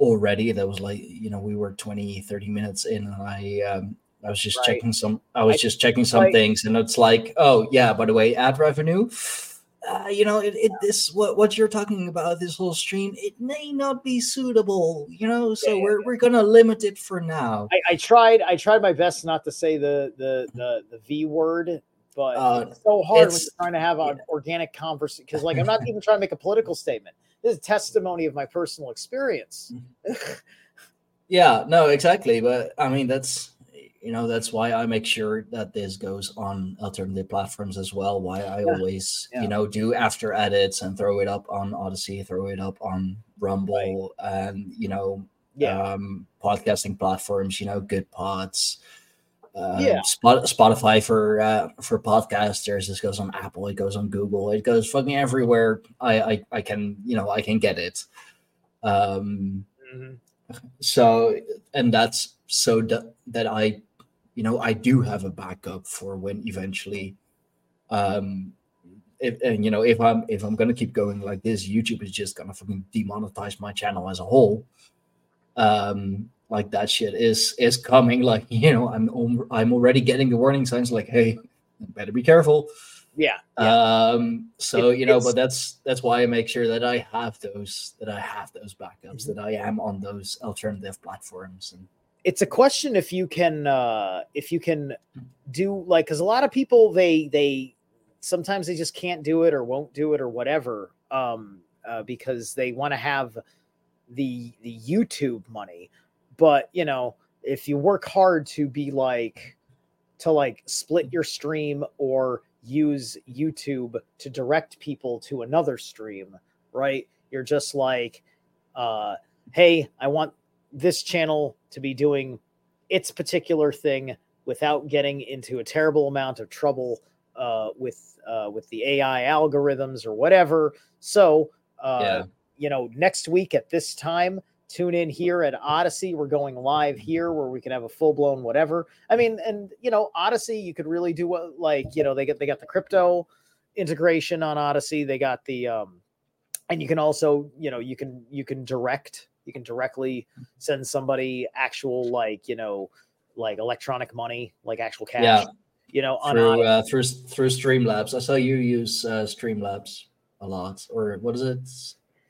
Speaker 1: already that was like you know we were 20 30 minutes in and i um i was just
Speaker 2: Right.
Speaker 1: checking some i was
Speaker 2: I-
Speaker 1: just checking some
Speaker 2: Right.
Speaker 1: things and it's like oh yeah by the way ad revenue uh, you know it, it this what what you're talking about this whole stream it may not be suitable you know so
Speaker 2: Yeah, yeah,
Speaker 1: we're we're gonna limit it for now
Speaker 2: I, I tried. I tried my best not to say the the the, the V word, but
Speaker 1: Uh,
Speaker 2: it's so hard when you're trying to have an organic conversation. Because like I'm not even trying to make a political statement. This is testimony of my personal experience.
Speaker 1: Yeah, no, exactly. But I mean, that's you know, that's why I make sure that this goes on alternative platforms as well. Why I
Speaker 2: Yeah,
Speaker 1: always,
Speaker 2: yeah.
Speaker 1: you know, do after edits and throw it up on Odysee, throw it up on Rumble, and you know,
Speaker 2: Yeah,
Speaker 1: um, podcasting platforms. You know, Good Pods. Um,
Speaker 2: Yeah.
Speaker 1: Spot, Spotify for uh, for podcasters. This goes on Apple. It goes on Google. It goes fucking everywhere. I I, I can you know I can get it. Um,
Speaker 2: Mhm.
Speaker 1: so and that's so that, that i you know i do have a backup for when eventually um if, and you know if i'm if i'm gonna keep going like this youtube is just gonna fucking demonetize my channel as a whole um like that shit is is coming like you know i'm i'm already getting the warning signs like hey better be careful
Speaker 2: yeah, yeah.
Speaker 1: um so
Speaker 2: It-
Speaker 1: you know but that's that's why i make sure that i have those that i have those backups
Speaker 2: Mm-hmm.
Speaker 1: that i am on those alternative platforms and
Speaker 2: it's a question if you can uh if you can do like because a lot of people they they sometimes they just can't do it or won't do it or whatever um uh, because they want to have the the youtube money. But you know if you work hard to be like to like split your stream or use youtube to direct people to another stream right? You're just like uh hey i want this channel to be doing its particular thing without getting into a terrible amount of trouble uh, with uh, with the AI algorithms or whatever. So, uh,
Speaker 1: Yeah.
Speaker 2: you know, next week at this time, tune in here at Odysee. We're going live here where we can have a full blown whatever. I mean, and you know, Odysee, you could really do what like you know they get they got the crypto integration on Odysee. They got the um, and you can also you know you can you can direct You can directly send somebody actual like you know like electronic money, like actual cash.
Speaker 1: Yeah.
Speaker 2: You know, on
Speaker 1: through uh, through through Streamlabs. I saw you use uh, Streamlabs a lot, or what is it?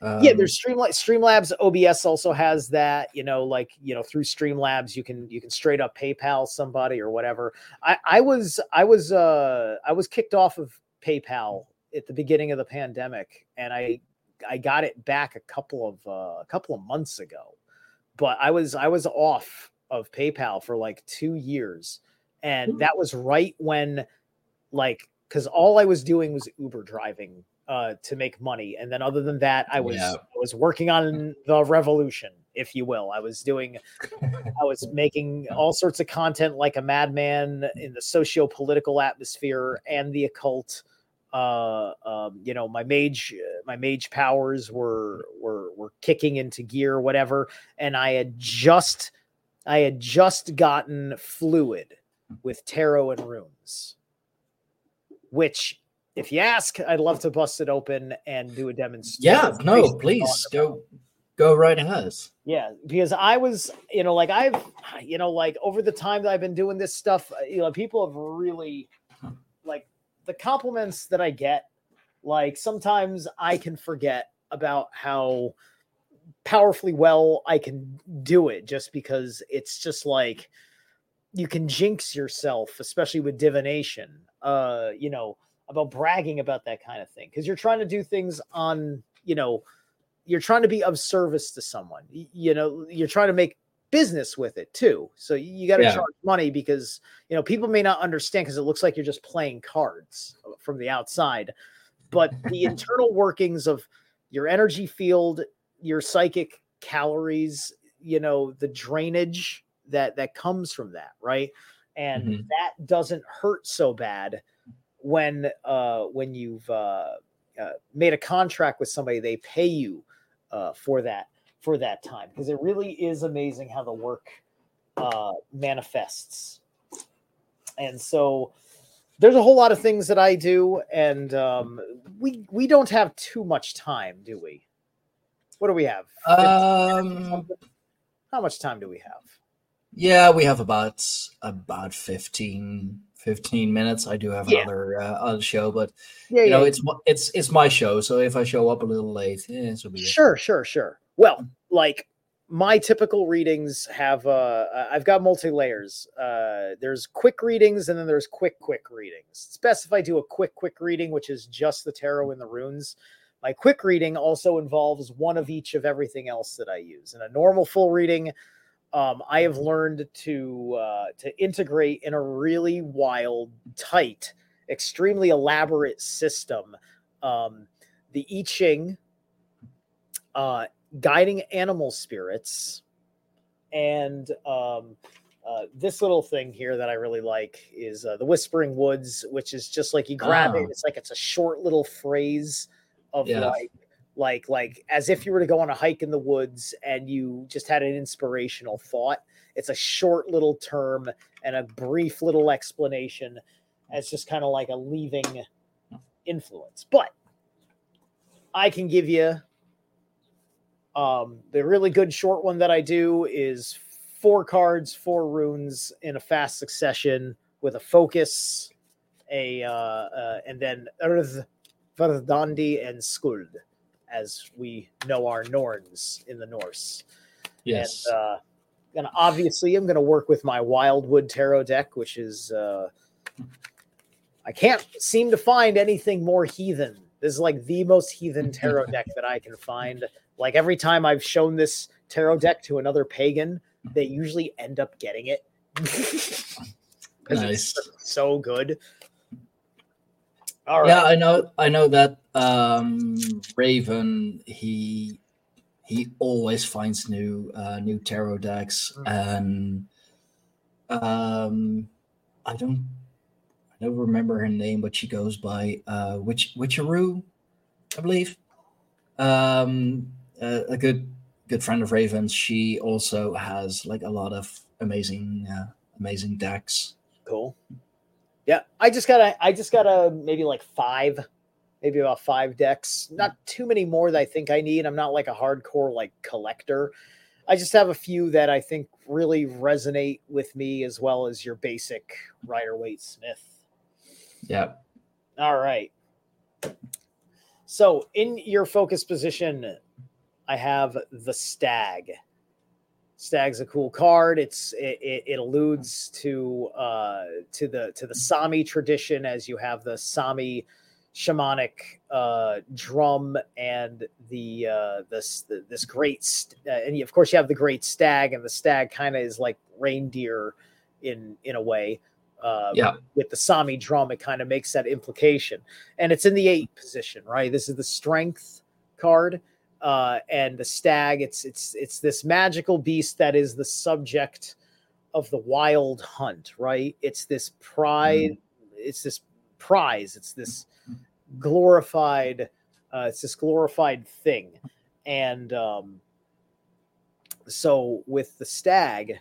Speaker 1: Um,
Speaker 2: yeah, there's Streamlabs. Streamlabs OBS also has that. You know, like you know, through Streamlabs, you can you can straight up PayPal somebody or whatever. I I was I was uh I was kicked off of PayPal at the beginning of the pandemic, and I I got it back a couple of uh, a couple of months ago, but I was I was off of PayPal for like two years, and
Speaker 1: Hmm.
Speaker 2: that was right when like because all I was doing was Uber driving uh, to make money, and then other than that, I was
Speaker 1: Yeah.
Speaker 2: I was working on the revolution, if you will. I was doing, I was making all sorts of content like a madman in the socio-political atmosphere and the occult. Uh, um, you know, my mage, my mage powers were were were kicking into gear, whatever, and I had just, I had just gotten fluid with tarot and runes, which if you ask, I'd love to bust it open and do a demonstration.
Speaker 1: yeah, no, please go go right ahead.
Speaker 2: Yeah, because I was, you know, like I've, you know, like over the time that I've been doing this stuff, uh, you know, people have really, the compliments that I get. Like sometimes I can forget about how powerfully well I can do it just because it's just like you can jinx yourself, especially with divination. Uh, you know, about bragging about that kind of thing because you're trying to do things on, you know, you're trying to be of service to someone. You know, you're trying to make business with it too. So you got to
Speaker 1: Yeah.
Speaker 2: charge money because you know people may not understand because it looks like you're just playing cards uh, from the outside, but the internal workings of your energy field, your psychic calories, you know, the drainage that that comes from that, right? And
Speaker 1: Mhm.
Speaker 2: that doesn't hurt so bad when uh when you've uh, uh made a contract with somebody they pay you uh for that for that time because it really is amazing how the work uh manifests and so there's a whole lot of things that i do and um we we don't have too much time do we what do we have
Speaker 1: Um,
Speaker 2: how much time do we have
Speaker 1: yeah, we have about about 15, 15 minutes. I do have
Speaker 2: Yeah.
Speaker 1: another uh, other show, but
Speaker 2: yeah
Speaker 1: you know, it's my- it's it's my show, so if I show up a little late, yeah, it.
Speaker 2: Sure, sure, sure. Well, like my typical readings have uh I've got multi layers. Uh there's quick readings and then there's quick quick readings. It's best if I do a quick quick reading which is just the tarot and the runes. My quick reading also involves one of each of everything else that I use. In a normal full reading, um, I have learned to uh, to integrate in a really wild, tight, extremely elaborate system. Um, the I Ching, uh, guiding animal spirits, and um, uh, this little thing here that I really like is uh, the Whispering Woods, which is just like you grab it.
Speaker 1: Ah.
Speaker 2: It's like it's a short little phrase of
Speaker 1: Yeah.
Speaker 2: like like like as if you were to go on a hike in the woods and you just had an inspirational thought it's a short little term and a brief little explanation as just kind of like a leaving influence but i can give you um the really good short one that i do is four cards four runes in a fast succession with a focus a uh, uh and then Urth, Verdandi and Skuld as we know our Norns in the Norse.
Speaker 1: Yes.
Speaker 2: And, uh, and obviously, I'm going to work with my Wildwood Tarot deck, which is uh, I can't seem to find anything more heathen. This is like the most heathen tarot deck that I can find. Like every time I've shown this tarot deck to another pagan, they usually end up getting it.
Speaker 1: Nice.
Speaker 2: it's so good. All right.
Speaker 1: Yeah, I know. I know that um, Raven. He he always finds new uh, new tarot decks,
Speaker 2: Mm.
Speaker 1: and um, I don't I don't remember her name, but she goes by uh, Witch Witcheroo, I believe. Um, uh, a good good friend of Raven's. She also has like a lot of amazing uh, amazing decks.
Speaker 2: Cool. Yeah, I just got a I just got a maybe like five maybe about five decks. Not too many more that I think I need. I'm not like a hardcore like collector. I just have a few that I think really resonate with me as well as your basic Rider Waite Smith.
Speaker 1: Yeah.
Speaker 2: All right. So in your focus position, I have the stag. Stag's a cool card. It's it, it, it alludes to uh, to the to the Sami tradition as you have the Sami shamanic uh, drum and the uh, this the, this great st- uh, and of course you have the great stag and the stag kind of is like reindeer in in a way. Uh,
Speaker 1: yeah.
Speaker 2: With the Sami drum, it kind of makes that implication, and it's in the eight position, right? This is the strength card uh, and the stag. It's it's it's this magical beast that is the subject of the wild hunt, right? It's this pride. Mm. It's this prize. It's this glorified. Uh, it's this glorified thing, and um, so with the stag,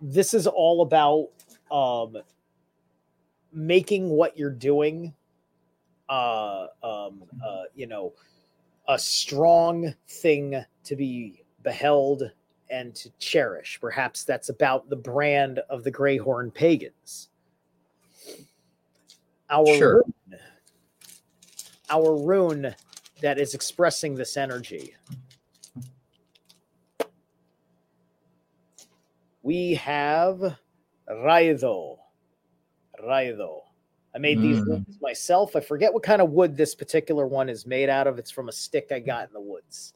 Speaker 2: this is all about um, making what you're doing uh, um, uh, you know, a strong thing to be beheld and to cherish. Perhaps that's about the brand of the Greyhorn pagans. Our
Speaker 1: sure.
Speaker 2: rune, our rune that is expressing this energy. We have Raido. Raido. I made mm. these woods myself. I forget what kind of wood this particular one is made out of. It's from a stick I got in the woods.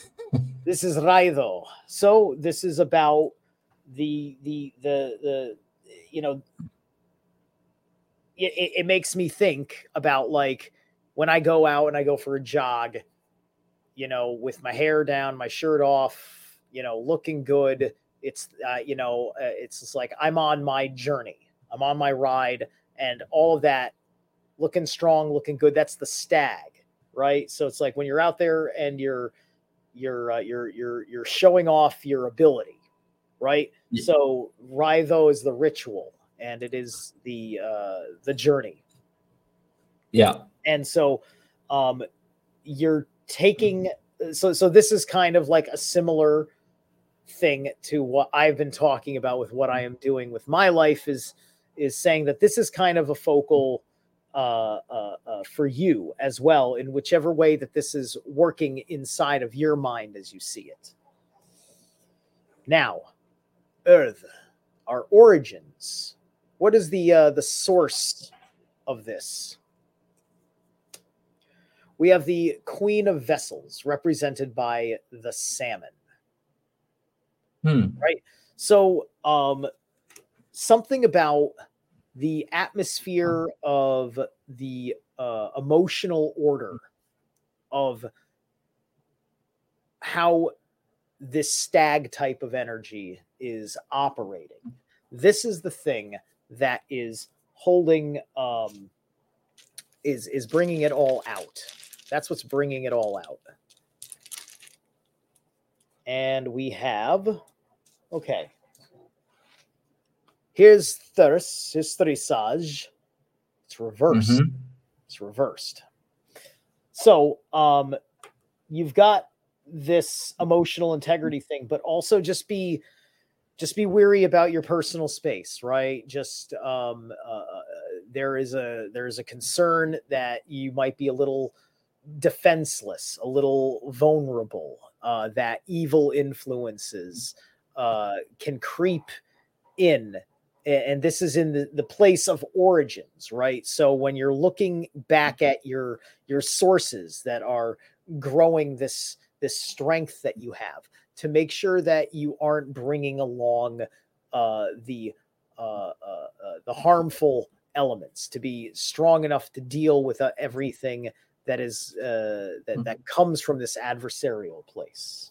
Speaker 2: this is Raido. So this is about the the the the you know it, it makes me think about like when I go out and I go for a jog, you know, with my hair down, my shirt off, you know, looking good. It's uh, you know, uh, it's just like I'm on my journey. I'm on my ride and all of that looking strong, looking good. That's the stag, right? So it's like when you're out there and you're you're uh, you're you're you're showing off your ability, right? Yeah. So Raido is the ritual, and it is the uh, the journey.
Speaker 1: Yeah,
Speaker 2: and so um, you're taking so so this is kind of like a similar thing to what I've been talking about with what I am doing with my life is is saying that this is kind of a focal uh, uh, uh, for you as well, in whichever way that this is working inside of your mind as you see it. Now, Earth, our origins. What is the uh, the source of this? We have the Queen of Vessels, represented by the salmon.
Speaker 1: Hmm.
Speaker 2: Right. So, um, something about the atmosphere of the uh, emotional order of how this stag type of energy is operating. This is the thing that is holding um is is bringing it all out. That's what's bringing it all out. And we have okay. Here's thirst, here's Thurisaz. It's reversed. Mm-hmm. It's reversed. So um you've got this emotional integrity thing, but also just be just be weary about your personal space, right? Just um uh, there is a there is a concern that you might be a little defenseless, a little vulnerable, uh, that evil influences uh, can creep in and this is in the, the place of origins right? So when you're looking back at your your sources that are growing this this strength that you have to make sure that you aren't bringing along uh, the uh, uh, uh the harmful elements to be strong enough to deal with uh, everything that is uh, that mm-hmm. that comes from this adversarial place.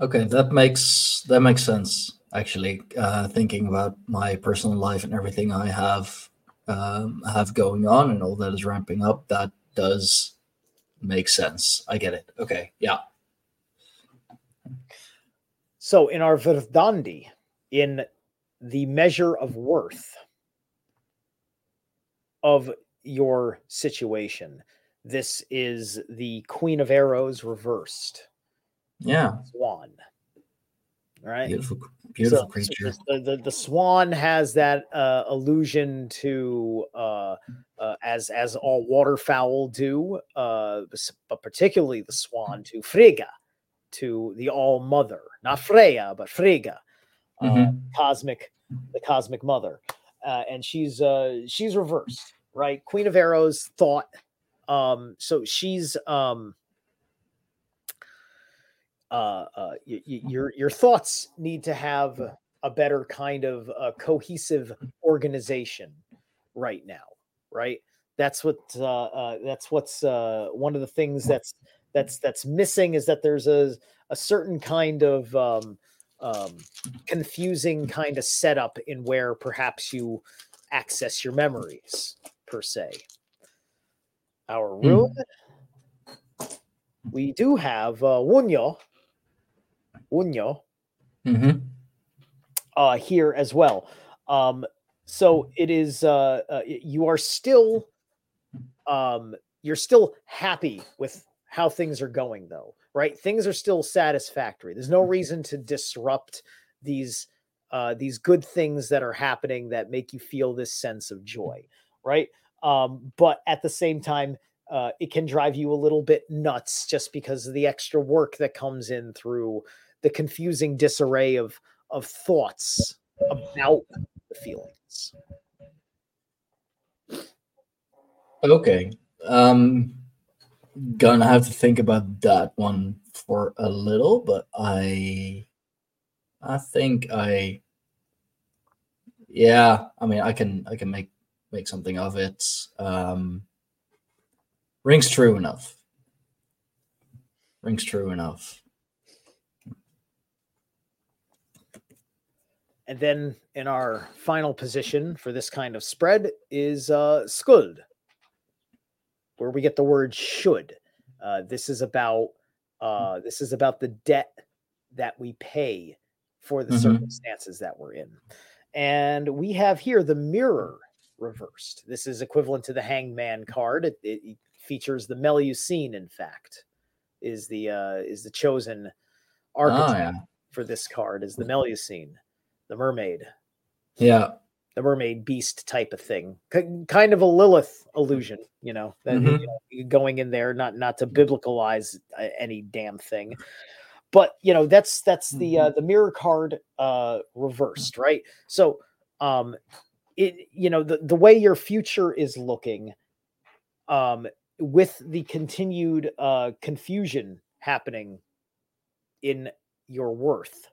Speaker 1: Okay that makes that makes sense actually uh, thinking about my personal life and everything I have um, have going on and all that is ramping up. That does make sense. I get it. Okay, yeah.
Speaker 2: So in our Verdandi, in the measure of worth, of your situation. This is the Queen of Arrows reversed.
Speaker 1: Yeah.
Speaker 2: Swan. Right.
Speaker 1: Beautiful, beautiful
Speaker 2: So- so
Speaker 1: creature.
Speaker 2: the, the the swan has that uh, allusion to uh, uh, as as all waterfowl do, uh, but particularly the swan to Frigga, to the All Mother, not Freya, but Frigga, uh,
Speaker 1: Mhm.
Speaker 2: cosmic, the cosmic mother, uh, and she's uh, she's reversed, right? Queen of Arrows thought, um, so she's um, uh, uh, y- y- your your thoughts need to have a better kind of uh, cohesive organization right now, right? That's what uh, uh, that's what's uh, one of the things that's that's that's missing is that there's a a certain kind of um, um, confusing kind of setup in where perhaps you access your memories per se. Our room, we do have uh, Wunjo, Wunjo
Speaker 1: Mhm.
Speaker 2: uh, here as well. Um, so it is uh, uh, you are still um, you're still happy with how things are going though, right? Things are still satisfactory. There's no reason to disrupt these uh, these good things that are happening that make you feel this sense of joy, right? Um, but at the same time, uh, it can drive you a little bit nuts just because of the extra work that comes in through the confusing disarray of of thoughts about the feelings.
Speaker 1: Okay. Um gonna have to think about that one for a little, but I I think I yeah, I mean I can I can make make something of it. Um rings true enough. Rings true enough.
Speaker 2: And then in our final position for this kind of spread is uh, skuld, where we get the word should. Uh, this is about uh, this is about the debt that we pay for the
Speaker 1: Mhm.
Speaker 2: circumstances that we're in. And we have here the mirror reversed. This is equivalent to the hangman card. It, it features the Melusine, in fact, is the uh, is the chosen
Speaker 1: Oh
Speaker 2: archetype
Speaker 1: yeah.
Speaker 2: for this card is the Melusine, the mermaid,
Speaker 1: Yeah.
Speaker 2: the mermaid beast type of thing, K- kind of a Lilith illusion, you know, that
Speaker 1: Mhm.
Speaker 2: you know, going in there, not not to biblicalize uh, any damn thing, but you know that's that's the uh, the mirror card uh, reversed, right? So, um, it you know the the way your future is looking, um, with the continued uh, confusion happening in your worth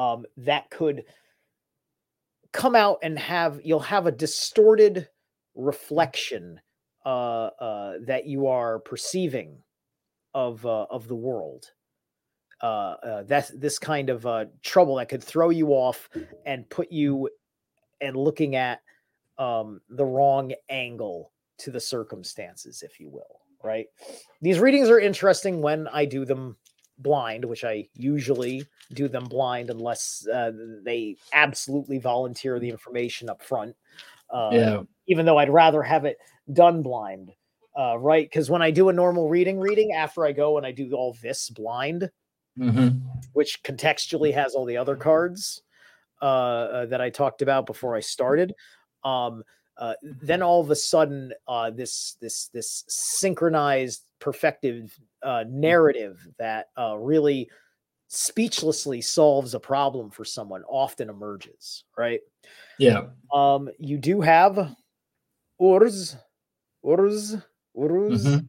Speaker 2: um, that could come out and have you'll have a distorted reflection uh, uh, that you are perceiving of uh, of the world. Uh, uh, that's this kind of uh, trouble that could throw you off and put you and looking at um, the wrong angle to the circumstances, if you will. Right. These readings are interesting when I do them blind, which I usually do them blind unless uh, they absolutely volunteer the information up front. Uh,
Speaker 1: Yeah.
Speaker 2: Even though I'd rather have it done blind, uh, right? Because when I do a normal reading, reading after I go and I do all this blind,
Speaker 1: hmm
Speaker 2: which contextually has all the other cards uh, uh, that I talked about before I started. Um, uh, then all of a sudden, uh, this this this synchronized, perfected uh, narrative that uh, really speechlessly solves a problem for someone often emerges. Right?
Speaker 1: Yeah.
Speaker 2: Um, you do have urs, urs, urs,
Speaker 1: Mhm.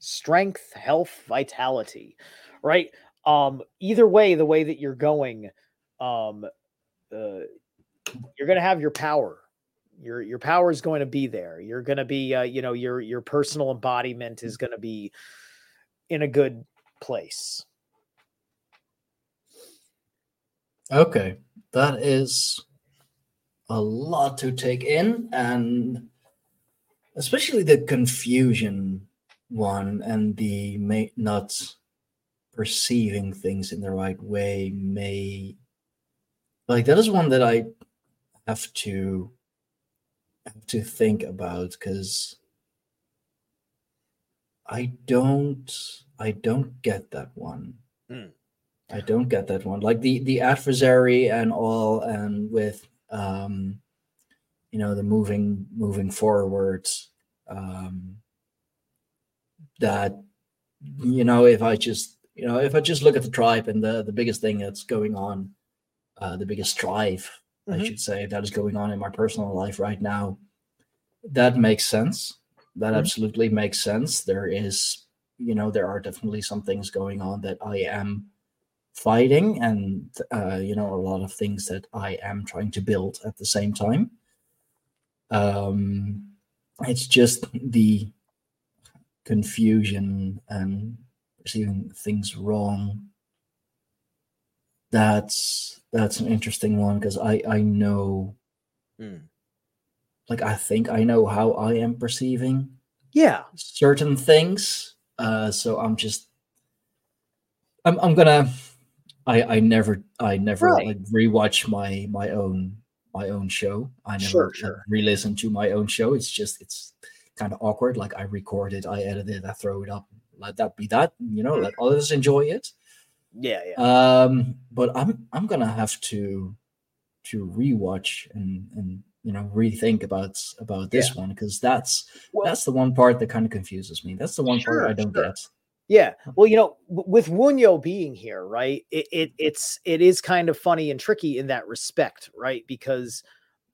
Speaker 2: strength, health, vitality, right? Um, either way, the way that you're going, um, uh, you're going to have your power. Your your power is going to be there. You're going to be, uh, you know, your your personal embodiment is going to be in a good place.
Speaker 1: Okay, that is a lot to take in, and especially the confusion one and the may not perceiving things in the right way may like that is one that I have to have to think about because I don't I don't get that one.
Speaker 2: Mm.
Speaker 1: I don't get that one. Like the the adversary and all, and with um, you know, the moving moving forward. Um, that you know, if I just you know, if I just look at the tribe and the the biggest thing that's going on, uh, the biggest strive, mm-hmm. I should say, that is going on in my personal life right now, that makes sense. That mm-hmm. absolutely makes sense. There is, you know, there are definitely some things going on that I am fighting, and uh, you know, a lot of things that I am trying to build at the same time. Um, it's just the confusion and perceiving things wrong. That's that's an interesting one because I I know, mm. like I think I know how I am perceiving.
Speaker 2: Yeah,
Speaker 1: certain things. Uh, so I'm just I'm I'm gonna I I never I never right. like rewatch my my own my own show. I never sure, sure. re-listen to my own show. It's just it's kind of awkward. Like I record it, I edit it, I throw it up. Let that be that. You know, let others enjoy it.
Speaker 2: Yeah, yeah.
Speaker 1: Um, but I'm I'm gonna have to to rewatch and and you know rethink about about this yeah. one because that's well, that's the one part that kind of confuses me. That's the one sure, part I don't sure. get.
Speaker 2: Yeah. Well, you know, with Wunjo being here, right? It, it it's it is kind of funny and tricky in that respect, right? Because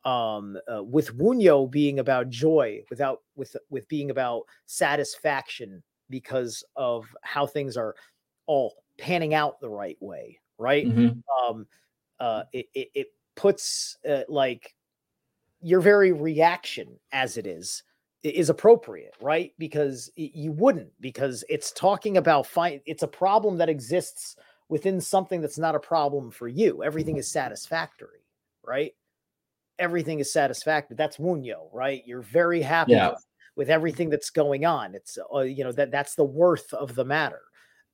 Speaker 2: um uh, with Wunjo being about joy without with with being about satisfaction because of how things are all panning out the right way, right? Mm-hmm. Um uh it it, it puts uh, like your very reaction as it is is appropriate, right? Because you wouldn't, because it's talking about fight. It's a problem that exists within something that's not a problem for you. Everything is satisfactory, right? Everything is satisfactory. That's Wunjo, right? You're very happy yeah. with, with, everything that's going on. It's uh, you know that that's the worth of the matter,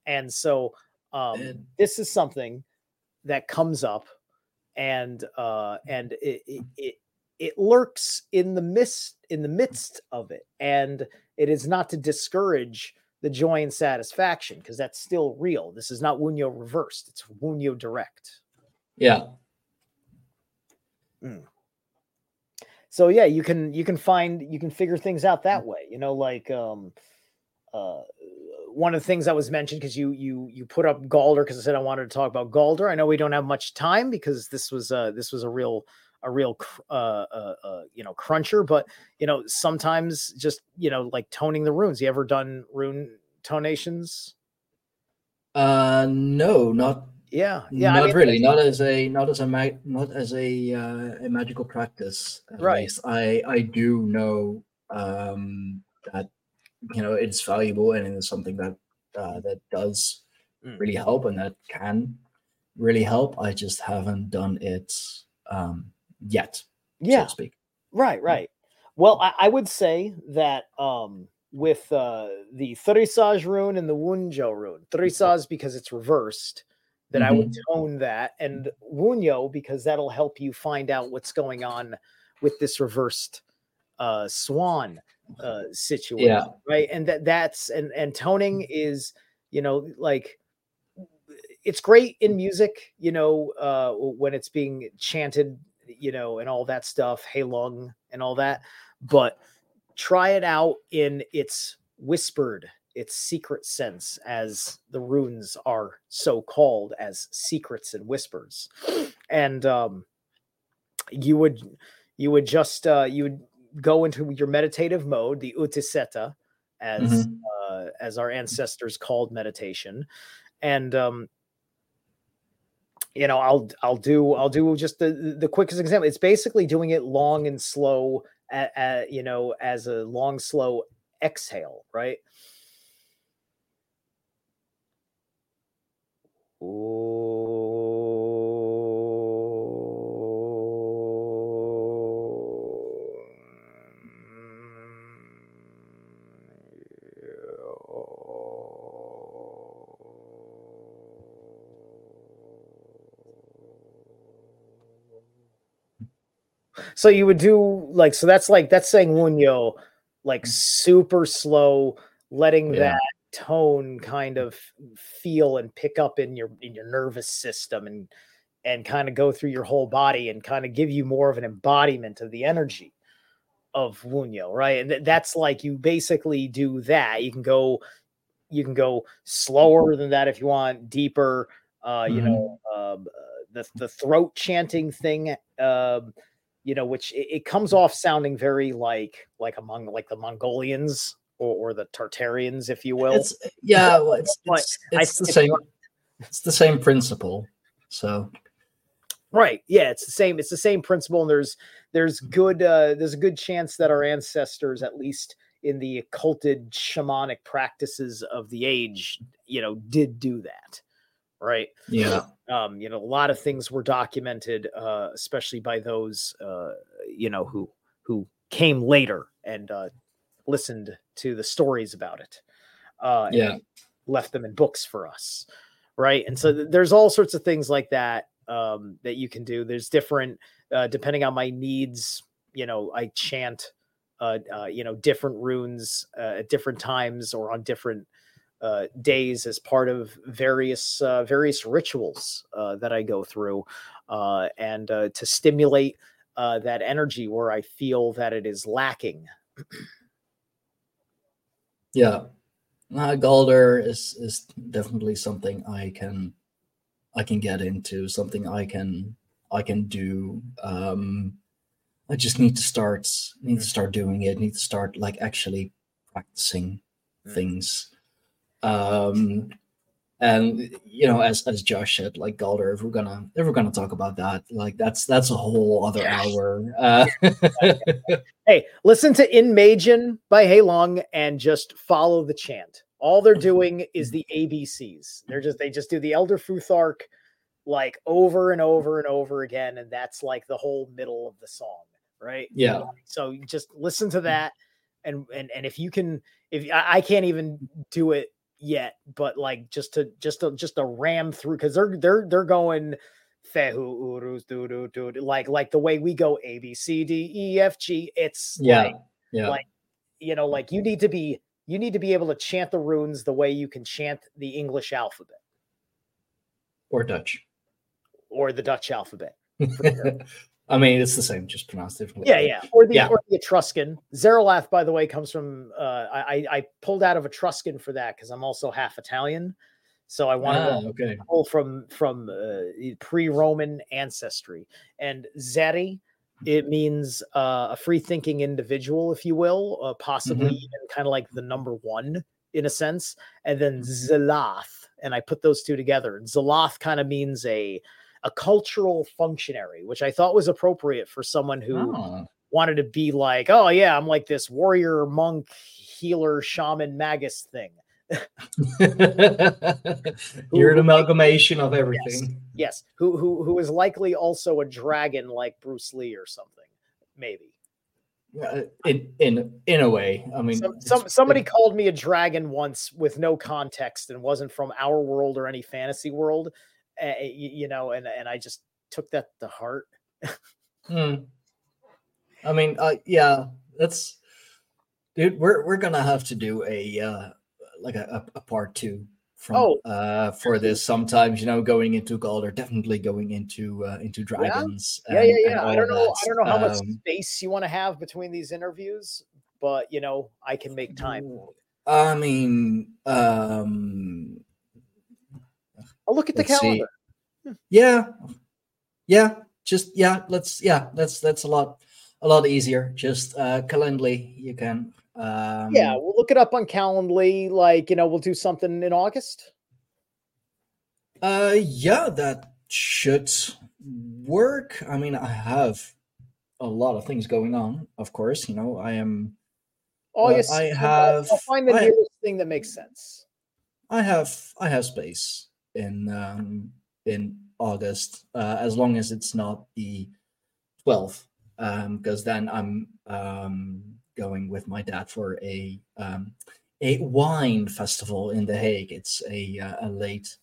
Speaker 2: and so um, this is something that comes up, and uh, and it, it it lurks in the mist in the midst of it. And it is not to discourage the joy and satisfaction because that's still real. This is not wunjo reversed. It's wunjo direct.
Speaker 1: Yeah.
Speaker 2: Mm. so yeah you can you can find you can figure things out that way you know like um uh one of the things that was mentioned because you you you put up Galdr because I said I wanted to talk about Galdr. I know we don't have much time because this was uh this was a real a real uh, uh, uh, you know cruncher, but you know sometimes just you know like toning the runes. You ever done rune tonations?
Speaker 1: Uh, no, not
Speaker 2: yeah, yeah.
Speaker 1: Not I mean, really. Not as a not as a mag, not as a uh, a magical practice.
Speaker 2: right.
Speaker 1: Least. I I do know um, you know it's valuable and it's something that uh, that does mm. really help and that can really help. I just haven't done it um, yet, yeah. so to speak.
Speaker 2: Right, right. Well, I, I would say that um, with uh, the Thurisaz rune and the Wunjo rune, Thurisaz because it's reversed, that mm-hmm. I would mm-hmm. tone that, and Wunjo because that'll help you find out what's going on with this reversed uh, swan uh, situation, yeah. right? And that that's and and toning is you know like it's great in music, you know, uh, when it's being chanted you know, and all that stuff, Heilung and all that. But try it out in its whispered, its secret sense, as the runes are so called as secrets and whispers. And um, you would you would just uh, you would go into your meditative mode, the utiseta, as mm-hmm. uh, as our ancestors called meditation, and um, you know i'll i'll do i'll do just the the quickest example it's basically doing it long and slow at, at, you know as a long slow exhale right Ooh. So you would do like so that's like that's saying Wunjo like super slow, letting
Speaker 1: Yeah.
Speaker 2: that tone kind of feel and pick up in your in your nervous system and and kind of go through your whole body and kind of give you more of an embodiment of the energy of Wunjo, right? And th- that's like you basically do that. You can go you can go slower than that if you want, deeper. Uh, you
Speaker 1: Mhm.
Speaker 2: know, um, uh, the the throat chanting thing, um, you know, which it, it comes off sounding very like like among like the Mongolians or, or the Tartarians, if you will.
Speaker 1: It's yeah, well, it's it's, it's the same. It's the same principle. So
Speaker 2: Right. Yeah, it's the same. It's the same principle, and there's there's good uh, there's a good chance that our ancestors, at least in the occulted shamanic practices of the age, you know, did do that. Right.
Speaker 1: yeah,
Speaker 2: Um, you know, a lot of things were documented, uh, especially by those uh, you know who who came later and uh, listened to the stories about it. Uh, and
Speaker 1: Yeah.
Speaker 2: left them in books for us right and so th- there's all sorts of things like that um that you can do there's different uh depending on my needs you know i chant uh, uh you know different runes uh, at different times or on different uh days as part of various uh various rituals uh that i go through uh and uh to stimulate uh that energy where i feel that it is lacking
Speaker 1: yeah. Uh, Galdr is is definitely something I can I can get into. Something I can I can do. Um, I just need to start need to start doing it. Need to start like actually practicing
Speaker 2: Mm.
Speaker 1: things. Um, and you know, as as Josh said, like Galdr, if we're gonna if we're gonna talk about that, like that's that's a whole other
Speaker 2: Yeah.
Speaker 1: hour. Uh,
Speaker 2: Hey, listen to In Maidjan by Heilung and just follow the chant. All they're doing is the ABCs. They're just they just do the Elder Futhark like over and over and over again, and that's like the whole middle of the song, right?
Speaker 1: Yeah.
Speaker 2: So just listen to that, and and and if you can, if I, I can't even do it yet, but like just to just to just to ram through because they're they're they're going fehu uruz do do do like like the way we go A B C D E F G. It's
Speaker 1: yeah,
Speaker 2: like
Speaker 1: yeah,
Speaker 2: like, you know like you need to be you need to be able to chant the runes the way you can chant the English alphabet
Speaker 1: or Dutch.
Speaker 2: or the Dutch alphabet.
Speaker 1: I mean, it's the same, just pronounced differently.
Speaker 2: Yeah, yeah. Or the
Speaker 1: Yeah.
Speaker 2: or the Etruscan. Zerilath, by the way, comes from uh I I pulled out of Etruscan for that because I'm also half Italian. So I wanted to
Speaker 1: Ah, okay.
Speaker 2: pull from from uh, pre-Roman ancestry. And Zeri, it means uh, a free-thinking individual, if you will, uh, possibly
Speaker 1: Mhm.
Speaker 2: even kind of like the number one in a sense. And then Zelath, and I put those two together. And Zelath kind of means a a cultural functionary, which I thought was appropriate for someone who
Speaker 1: Oh,
Speaker 2: wanted to be like, oh yeah, I'm like this warrior, monk, healer, shaman, magus thing.
Speaker 1: You're an amalgamation of everything.
Speaker 2: Yes, who who who is likely also a dragon like Bruce Lee or something, maybe.
Speaker 1: Yeah, in in in a way. I mean,
Speaker 2: Some, some somebody
Speaker 1: it-
Speaker 2: called me a dragon once with no context and wasn't from our world or any fantasy world, uh, you, you know, and and I just took that to heart.
Speaker 1: Hmm. I mean, uh, yeah, that's dude. We're we're gonna have to do a uh, like a, a, part two from
Speaker 2: Oh.
Speaker 1: uh for this. Sometimes you know, going into gold or definitely going into uh, into dragons.
Speaker 2: Yeah,
Speaker 1: and-
Speaker 2: yeah,
Speaker 1: and
Speaker 2: yeah. I don't know.
Speaker 1: that.
Speaker 2: I don't know how much
Speaker 1: Um,
Speaker 2: space you want to have between these interviews, but you know, I can make time.
Speaker 1: I mean, um,
Speaker 2: I'll look at the
Speaker 1: let's see.
Speaker 2: calendar.
Speaker 1: yeah, yeah, just yeah. Let's yeah. That's that's a lot a lot easier. Just uh, Calendly, you can. Um,
Speaker 2: yeah, we'll look it up on Calendly. Like, you know, we'll do something in August.
Speaker 1: Uh, yeah, that should work. I mean, I have a lot of things going on. Of course, you know, I am. Uh,
Speaker 2: August.
Speaker 1: I have-
Speaker 2: I'll find the
Speaker 1: I-
Speaker 2: nearest thing that makes sense.
Speaker 1: I have I have space in um in August uh, as long as it's not the 12th um because then I'm um going with my dad for a um a wine festival in The Hague. It's a uh, a late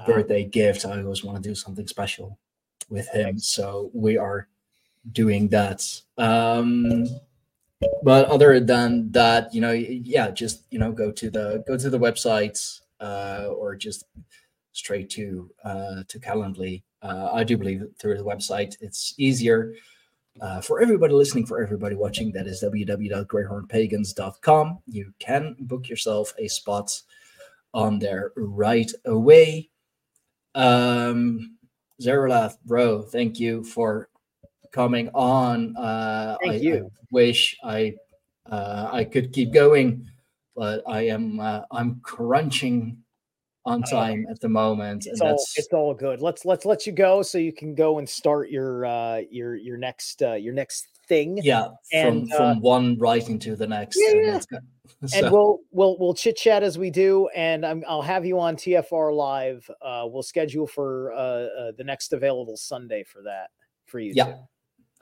Speaker 2: Uh,
Speaker 1: birthday gift. I always want to do something special with him. So we are doing that. Um, but other than that, you know, yeah, just you know, go to the go to the website uh, or just straight to uh, to Calendly. Uh, I do believe through the website it's easier uh, for everybody listening, for everybody watching. That is www.greyhornpagans.com. You can book yourself a spot on there right away. Um, Zerilath, bro, thank you for coming on. Uh,
Speaker 2: Thank
Speaker 1: I,
Speaker 2: you.
Speaker 1: I wish I uh, I could keep going, but I am uh, I'm crunching on time at the moment,
Speaker 2: It's
Speaker 1: and
Speaker 2: all it's all good. Let's let's let you go so you can go and start your uh your your next uh your next thing.
Speaker 1: yeah from
Speaker 2: and, uh,
Speaker 1: from one writing to the next.
Speaker 2: Yeah,
Speaker 1: and good.
Speaker 2: and we'll we'll we'll chit chat as we do, and I'm, I'll have you on TFR live. Uh, we'll schedule for uh, uh, the next available Sunday for that for you.
Speaker 1: Yeah.
Speaker 2: two.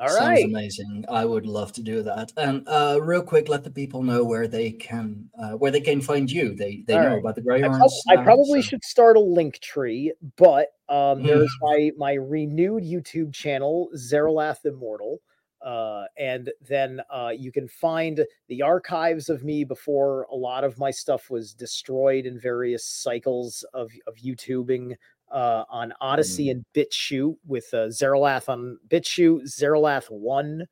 Speaker 2: All
Speaker 1: sounds
Speaker 2: right.
Speaker 1: amazing. I would love to do that. And uh, real quick, let the people know where they can uh, where they can find you. They they
Speaker 2: All
Speaker 1: know
Speaker 2: right.
Speaker 1: about the
Speaker 2: I, prob-. I probably
Speaker 1: so-
Speaker 2: should start a link tree, but um,
Speaker 1: Mm.
Speaker 2: there's my my renewed YouTube channel, Zerilath Immortal. Uh, and then uh, you can find the archives of me before a lot of my stuff was destroyed in various cycles of, of YouTubing uh, on Odysee and BitChute with uh, Zerilath on BitChute, Zerilath 1,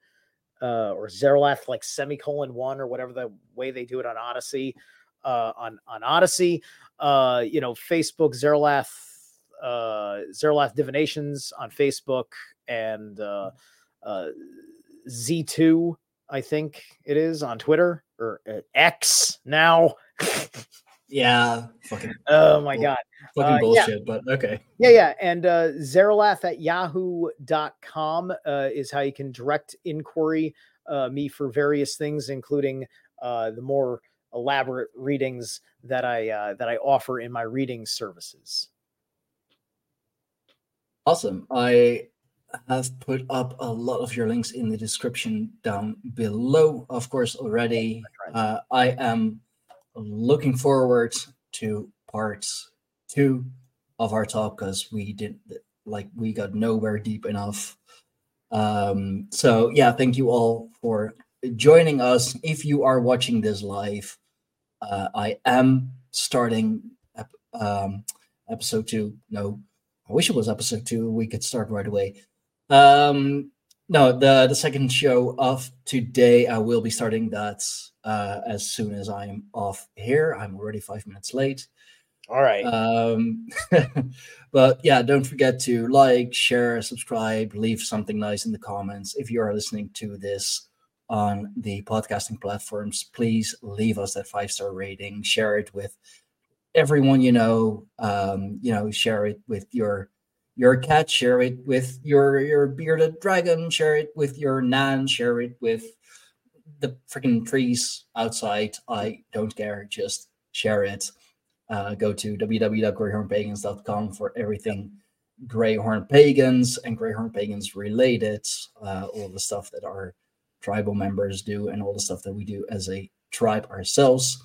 Speaker 2: uh, or Zerilath like semicolon 1 or whatever the way they do it on Odysee. Uh, on on Odysee, uh, you know, Facebook Zerilath, uh, Zerilath Divinations on Facebook, and uh, uh, Z2, I think it is on Twitter or uh, X now.
Speaker 1: yeah, fucking
Speaker 2: oh my god.
Speaker 1: fucking
Speaker 2: Uh, yeah.
Speaker 1: bullshit. But okay.
Speaker 2: Yeah, yeah. And uh, Zerilath at yahoo.com uh, is how you can direct inquiry uh, me for various things, including uh, the more elaborate readings that I uh, that I offer in my reading services.
Speaker 1: Awesome. I have put up a lot of your links in the description down below, of course, already. Uh, I am looking forward to part two of our talk because we didn't like we got nowhere deep enough. Um, so yeah, thank you all for joining us. If you are watching this live, uh, I am starting ep- um, episode two. No, I wish it was episode two. We could start right away. Um, no, the the second show of today, I will be starting that uh, as soon as I'm off here. I'm already five minutes late.
Speaker 2: All right.
Speaker 1: Um, but yeah, don't forget to like, share, subscribe, leave something nice in the comments. If you are listening to this on the podcasting platforms, please leave us that five star rating. Share it with everyone you know. Um, you know, share it with your your cat. Share it with your your bearded dragon. Share it with your nan. Share it with the freaking trees outside. I don't care. Just share it uh, go to www.greyhornpagans.com for everything Greyhorn Pagans and Greyhorn Pagans related, uh, all the stuff that our tribal members do, and all the stuff that we do as a tribe ourselves.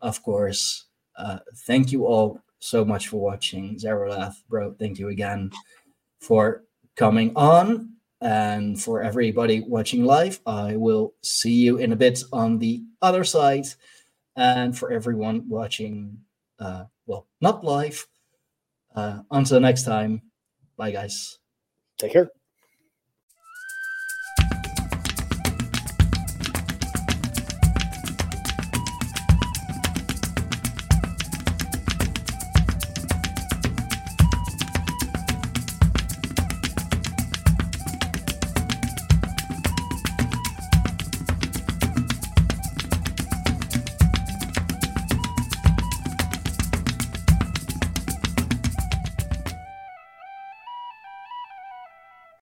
Speaker 1: Of course, uh, thank you all so much for watching. Zerilath, bro, thank you again for coming on. And for everybody watching live, I will see you in a bit on the other side. And for everyone watching uh, well, not live. Uh, until next time, bye, guys.
Speaker 2: Take care.